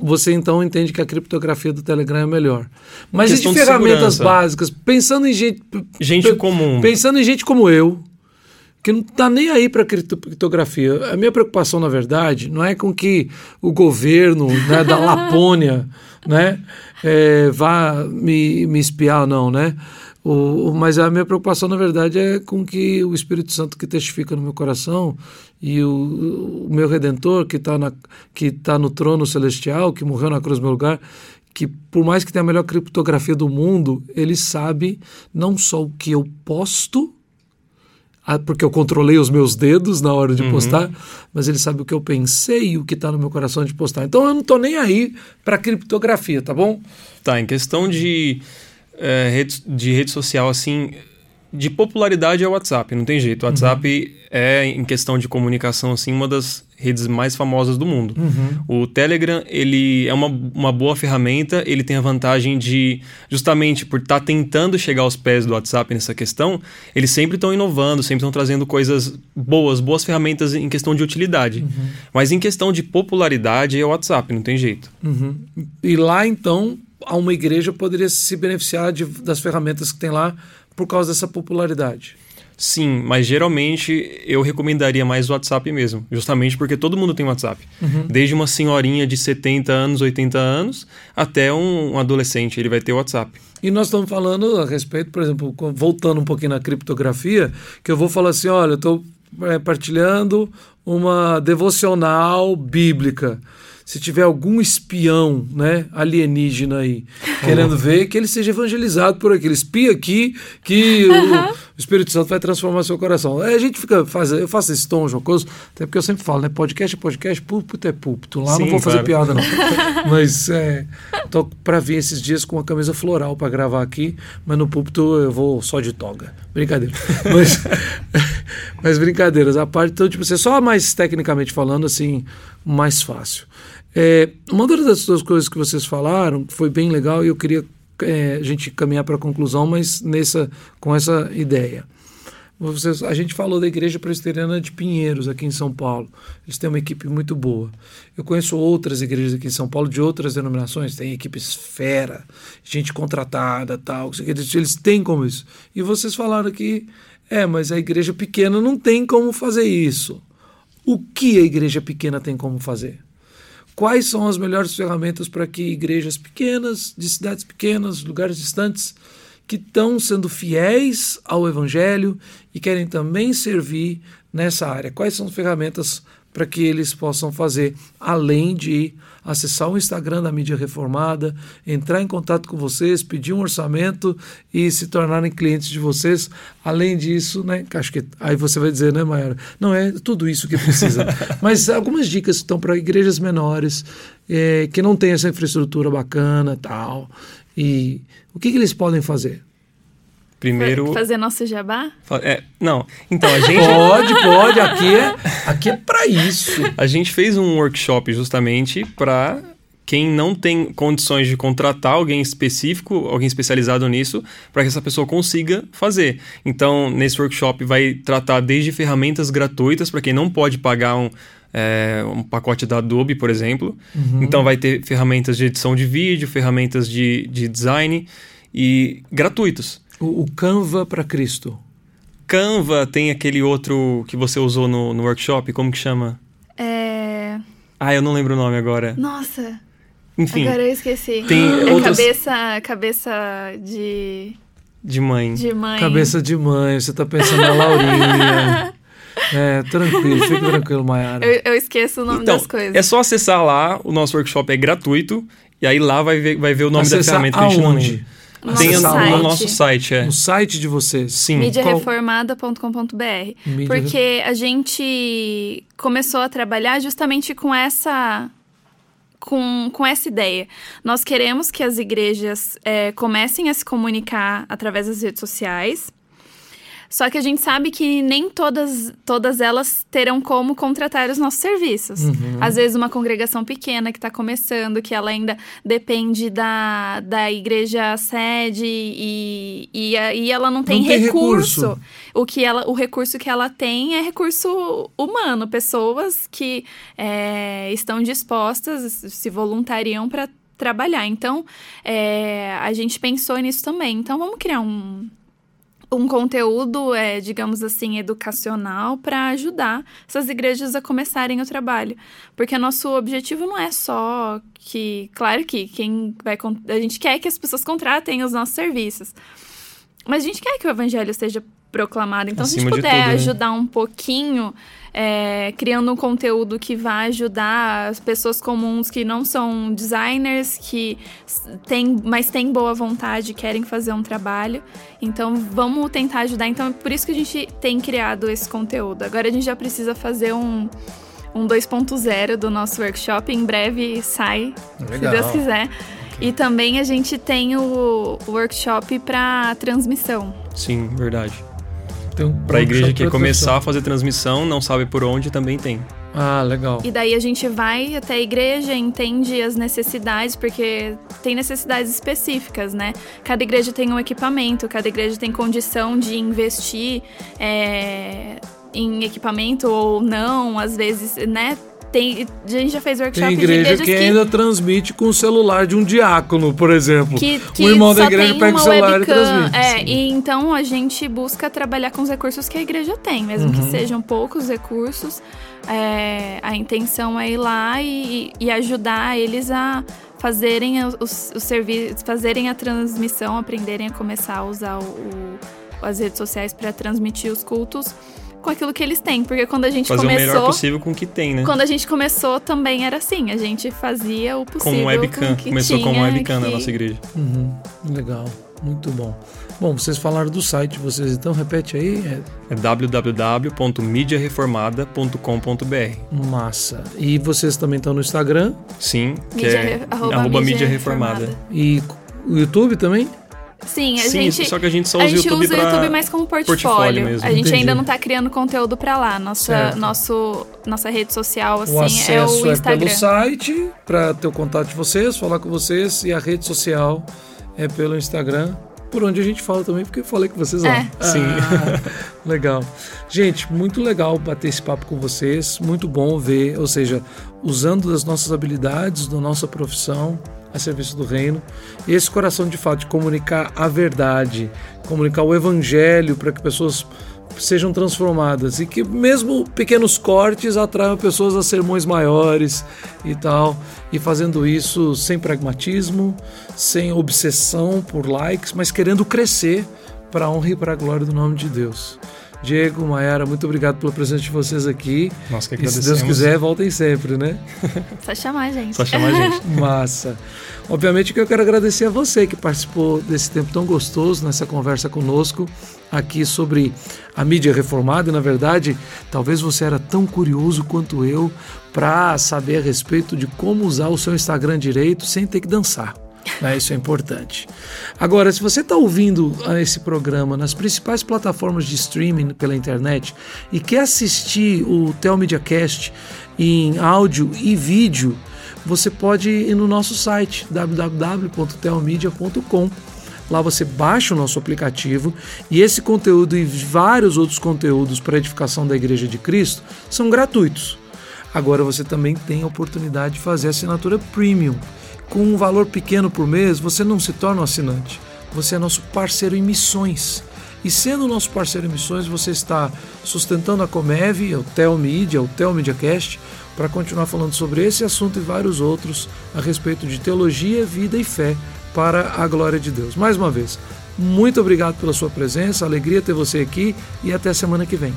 você então entende que a criptografia do Telegram é melhor. Mas e de ferramentas básicas, pensando em gente. Gente comum. Pensando em gente como eu que não está nem aí para criptografia. A minha preocupação, na verdade, não é com que o governo né, da Lapônia né, é, vá me, me espiar, não, né? O, mas a minha preocupação, na verdade, é com que o Espírito Santo que testifica no meu coração e o, o meu Redentor que está tá no trono celestial, que morreu na cruz no meu lugar, que por mais que tenha a melhor criptografia do mundo, ele sabe não só o que eu posto, porque eu controlei os meus dedos na hora de uhum. postar, mas ele sabe o que eu pensei e o que está no meu coração de postar. Então eu não estou nem aí para criptografia, tá bom? Tá, em questão de, é, rede, de rede social, assim, de popularidade é o WhatsApp, não tem jeito. O WhatsApp uhum. é, em questão de comunicação, assim, uma das redes mais famosas do mundo. Uhum. O Telegram, ele é uma, uma boa ferramenta, ele tem a vantagem de, justamente por estar tá tentando chegar aos pés do WhatsApp nessa questão, eles sempre estão inovando, sempre estão trazendo coisas boas, boas ferramentas em questão de utilidade. Uhum. Mas em questão de popularidade é o WhatsApp, não tem jeito. Uhum. E lá, então, uma igreja poderia se beneficiar de, das ferramentas que tem lá por causa dessa popularidade. Sim, mas geralmente eu recomendaria mais o WhatsApp mesmo, justamente porque todo mundo tem WhatsApp. Uhum. Desde uma senhorinha de 70 anos, 80 anos, até um, um adolescente, ele vai ter WhatsApp. E nós estamos falando a respeito, por exemplo, voltando um pouquinho na criptografia, que eu vou falar assim: olha, eu estou é, partilhando uma devocional bíblica se tiver algum espião né, alienígena aí querendo ver, que ele seja evangelizado por aqui. Ele espia aqui que uhum. O, Espírito Santo vai transformar seu coração. A gente fica, faz, eu faço esse tom jocoso, até porque eu sempre falo, né? Podcast é podcast, púlpito é púlpito. Lá Sim, não vou fazer piada, não. mas é, tô para vir esses dias com uma camisa floral para gravar aqui, mas no púlpito eu vou só de toga. Brincadeira. Mas, mas brincadeiras à parte, então, tipo, você só mais tecnicamente falando, assim, mais fácil. É, uma das duas coisas que vocês falaram foi bem legal e eu queria é, a gente caminhar para a conclusão, mas nessa, com essa ideia. Vocês, a gente falou da Igreja Presbiteriana de Pinheiros, aqui em São Paulo. Eles têm uma equipe muito boa. Eu conheço outras igrejas aqui em São Paulo, de outras denominações, tem equipes fera, gente contratada, tal. Eles têm como isso. E vocês falaram que, é, mas a igreja pequena não tem como fazer isso. O que a igreja pequena tem como fazer? Quais são as melhores ferramentas para que igrejas pequenas, de cidades pequenas, lugares distantes, que estão sendo fiéis ao Evangelho e querem também servir nessa área. Quais são as ferramentas para que eles possam fazer, além de acessar o Instagram da mídia reformada, entrar em contato com vocês, pedir um orçamento e se tornarem clientes de vocês. Além disso, né? Acho que aí você vai dizer, né, Mayara? Não é tudo isso que precisa. Mas algumas dicas estão para igrejas menores é, que não têm essa infraestrutura bacana tal. E o que, que eles podem fazer? Primeiro. Fazer nosso jabá? É, não. Então, a gente. pode, pode. Aqui é, aqui é para isso. A gente fez um workshop justamente para quem não tem condições de contratar alguém específico, alguém especializado nisso, para que essa pessoa consiga fazer. Então, nesse workshop vai tratar desde ferramentas gratuitas para quem não pode pagar um, é, um pacote da Adobe, por exemplo. Uhum. Então, vai ter ferramentas de edição de vídeo, ferramentas de, de design e gratuitos. O, o Canva para Cristo. Canva tem aquele outro que você usou no, no workshop, como que chama? É. Ah, eu não lembro o nome agora. Nossa. Enfim. Agora eu esqueci. Tem é outras... cabeça, cabeça de. De mãe. De mãe. Cabeça de mãe, você tá pensando na Laurinha. É, tranquilo, fique tranquilo, Mayara. Eu, eu, esqueço o nome então, das coisas. É só acessar lá, o nosso workshop é gratuito, e aí lá vai ver, vai ver o nome acessar da ferramenta que a gente não lembra. No Tem nosso no, site. no nosso site, é. No site de vocês. Sim. Mídiareformada.com.br. Mídia- Porque a gente começou a trabalhar justamente com essa. Com, com essa ideia. Nós queremos que as igrejas eh, comecem a se comunicar através das redes sociais. Só que a gente sabe que nem todas, todas elas terão como contratar os nossos serviços. Uhum. Às vezes, uma congregação pequena que está começando, que ela ainda depende da, da igreja sede e, e, e ela não tem, tem recurso. recurso. O, que ela, o recurso que ela tem é recurso humano, pessoas que é, estão dispostas, se voluntariam para trabalhar. Então, é, a gente pensou nisso também. Então, vamos criar um, um conteúdo, é, digamos assim, educacional para ajudar essas igrejas a começarem o trabalho. Porque nosso objetivo não é só que, claro que quem vai a gente quer que as pessoas contratem os nossos serviços. Mas a gente quer que o evangelho seja proclamado. Então, Acima se a gente puder tudo, né? ajudar um pouquinho, é, criando um conteúdo que vai ajudar as pessoas comuns que não são designers, que tem, mas têm boa vontade, querem fazer um trabalho. Então, vamos tentar ajudar. Então, é por isso que a gente tem criado esse conteúdo. Agora a gente já precisa fazer um um 2.0 do nosso workshop. Em breve sai, Legal. se Deus quiser. E também a gente tem o workshop para transmissão. Sim, verdade. Então, para a igreja que quer começar a fazer transmissão, não sabe por onde, também tem. Ah, legal. E daí a gente vai até a igreja, entende as necessidades, porque tem necessidades específicas, né? Cada igreja tem um equipamento, cada igreja tem condição de investir é, em equipamento ou não, às vezes, né? Tem, a gente já fez workshop tem igreja de que, que ainda transmite com o celular de um diácono, por exemplo. Que, que o irmão da igreja pega o celular webcam, e transmite. É, e então a gente busca trabalhar com os recursos que a igreja tem, mesmo uhum. que sejam poucos recursos. É, a intenção é ir lá e, e ajudar eles a fazerem os, os serviços, fazerem a transmissão, aprenderem a começar a usar o, o as redes sociais para transmitir os cultos com aquilo que eles têm. Porque quando a gente Fazer começou. o melhor possível com o que tem, né? Quando a gente começou também era assim. A gente fazia o possível. Com webcam. Com começou com webcam que... na nossa igreja. Uhum. Legal. Muito bom. Bom, vocês falaram do site de vocês, então repete aí. É, é www.mediareformada.com.br. Massa. E vocês também estão no Instagram? Sim, que mídia, é arroba, arroba mídia, mídia reformada. reformada. E o YouTube também? Sim, a Sim, gente. Só que a gente só usa o YouTube usa o YouTube mais como portfólio. portfólio mesmo. A gente Entendi. ainda não tá criando conteúdo para lá. Nossa, nosso, nossa rede social, assim, o é o Instagram. é pelo site, para ter o contato de vocês, falar com vocês, e a rede social é pelo Instagram. Por onde a gente fala também, porque eu falei com vocês lá. É. Ah, Sim. legal. Gente, muito legal bater esse papo com vocês. Muito bom ver, ou seja, usando das nossas habilidades, da nossa profissão, a serviço do reino. E esse coração de fato de comunicar a verdade, comunicar o evangelho para que pessoas sejam transformadas e que mesmo pequenos cortes atraiam pessoas a sermões maiores e tal, e fazendo isso sem pragmatismo, sem obsessão por likes, mas querendo crescer para a honra e para a glória do nome de Deus. Diego, Mayara, muito obrigado pela presença de vocês aqui. Nós que agradecemos. E se Deus quiser, voltem sempre, né? Só chamar, gente. Só chamar, gente. Massa. Obviamente que eu quero agradecer a você que participou desse tempo tão gostoso nessa conversa conosco aqui sobre a mídia reformada. E, na verdade, talvez você era tão curioso quanto eu para saber a respeito de como usar o seu Instagram direito sem ter que dançar. Né? Isso é importante. Agora, se você está ouvindo esse programa nas principais plataformas de streaming pela internet e quer assistir o Telmedia Cast em áudio e vídeo, você pode ir no nosso site www.telmedia.com. Lá você baixa o nosso aplicativo e esse conteúdo e vários outros conteúdos para edificação da Igreja de Cristo são gratuitos. Agora você também tem a oportunidade de fazer assinatura premium com um valor pequeno por mês, você não se torna um assinante. Você é nosso parceiro em missões. E sendo nosso parceiro em missões, você está sustentando a Comev, o Telmedia, o Telmediacast, para continuar falando sobre esse assunto e vários outros a respeito de teologia, vida e fé para a glória de Deus. Mais uma vez, muito obrigado pela sua presença, alegria ter você aqui e até semana que vem.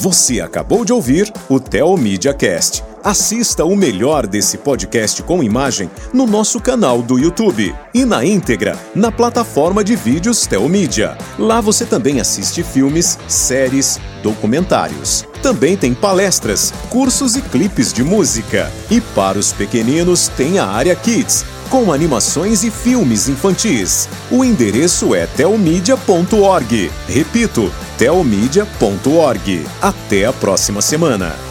Você acabou de ouvir o Theo Media Cast. Assista o melhor desse podcast com imagem no nosso canal do YouTube e na íntegra na plataforma de vídeos Telmídia. Lá você também assiste filmes, séries, documentários. Também tem palestras, cursos e clipes de música. E para os pequeninos tem a área Kids, com animações e filmes infantis. O endereço é telmedia.org. Repito, telmedia.org. Até a próxima semana.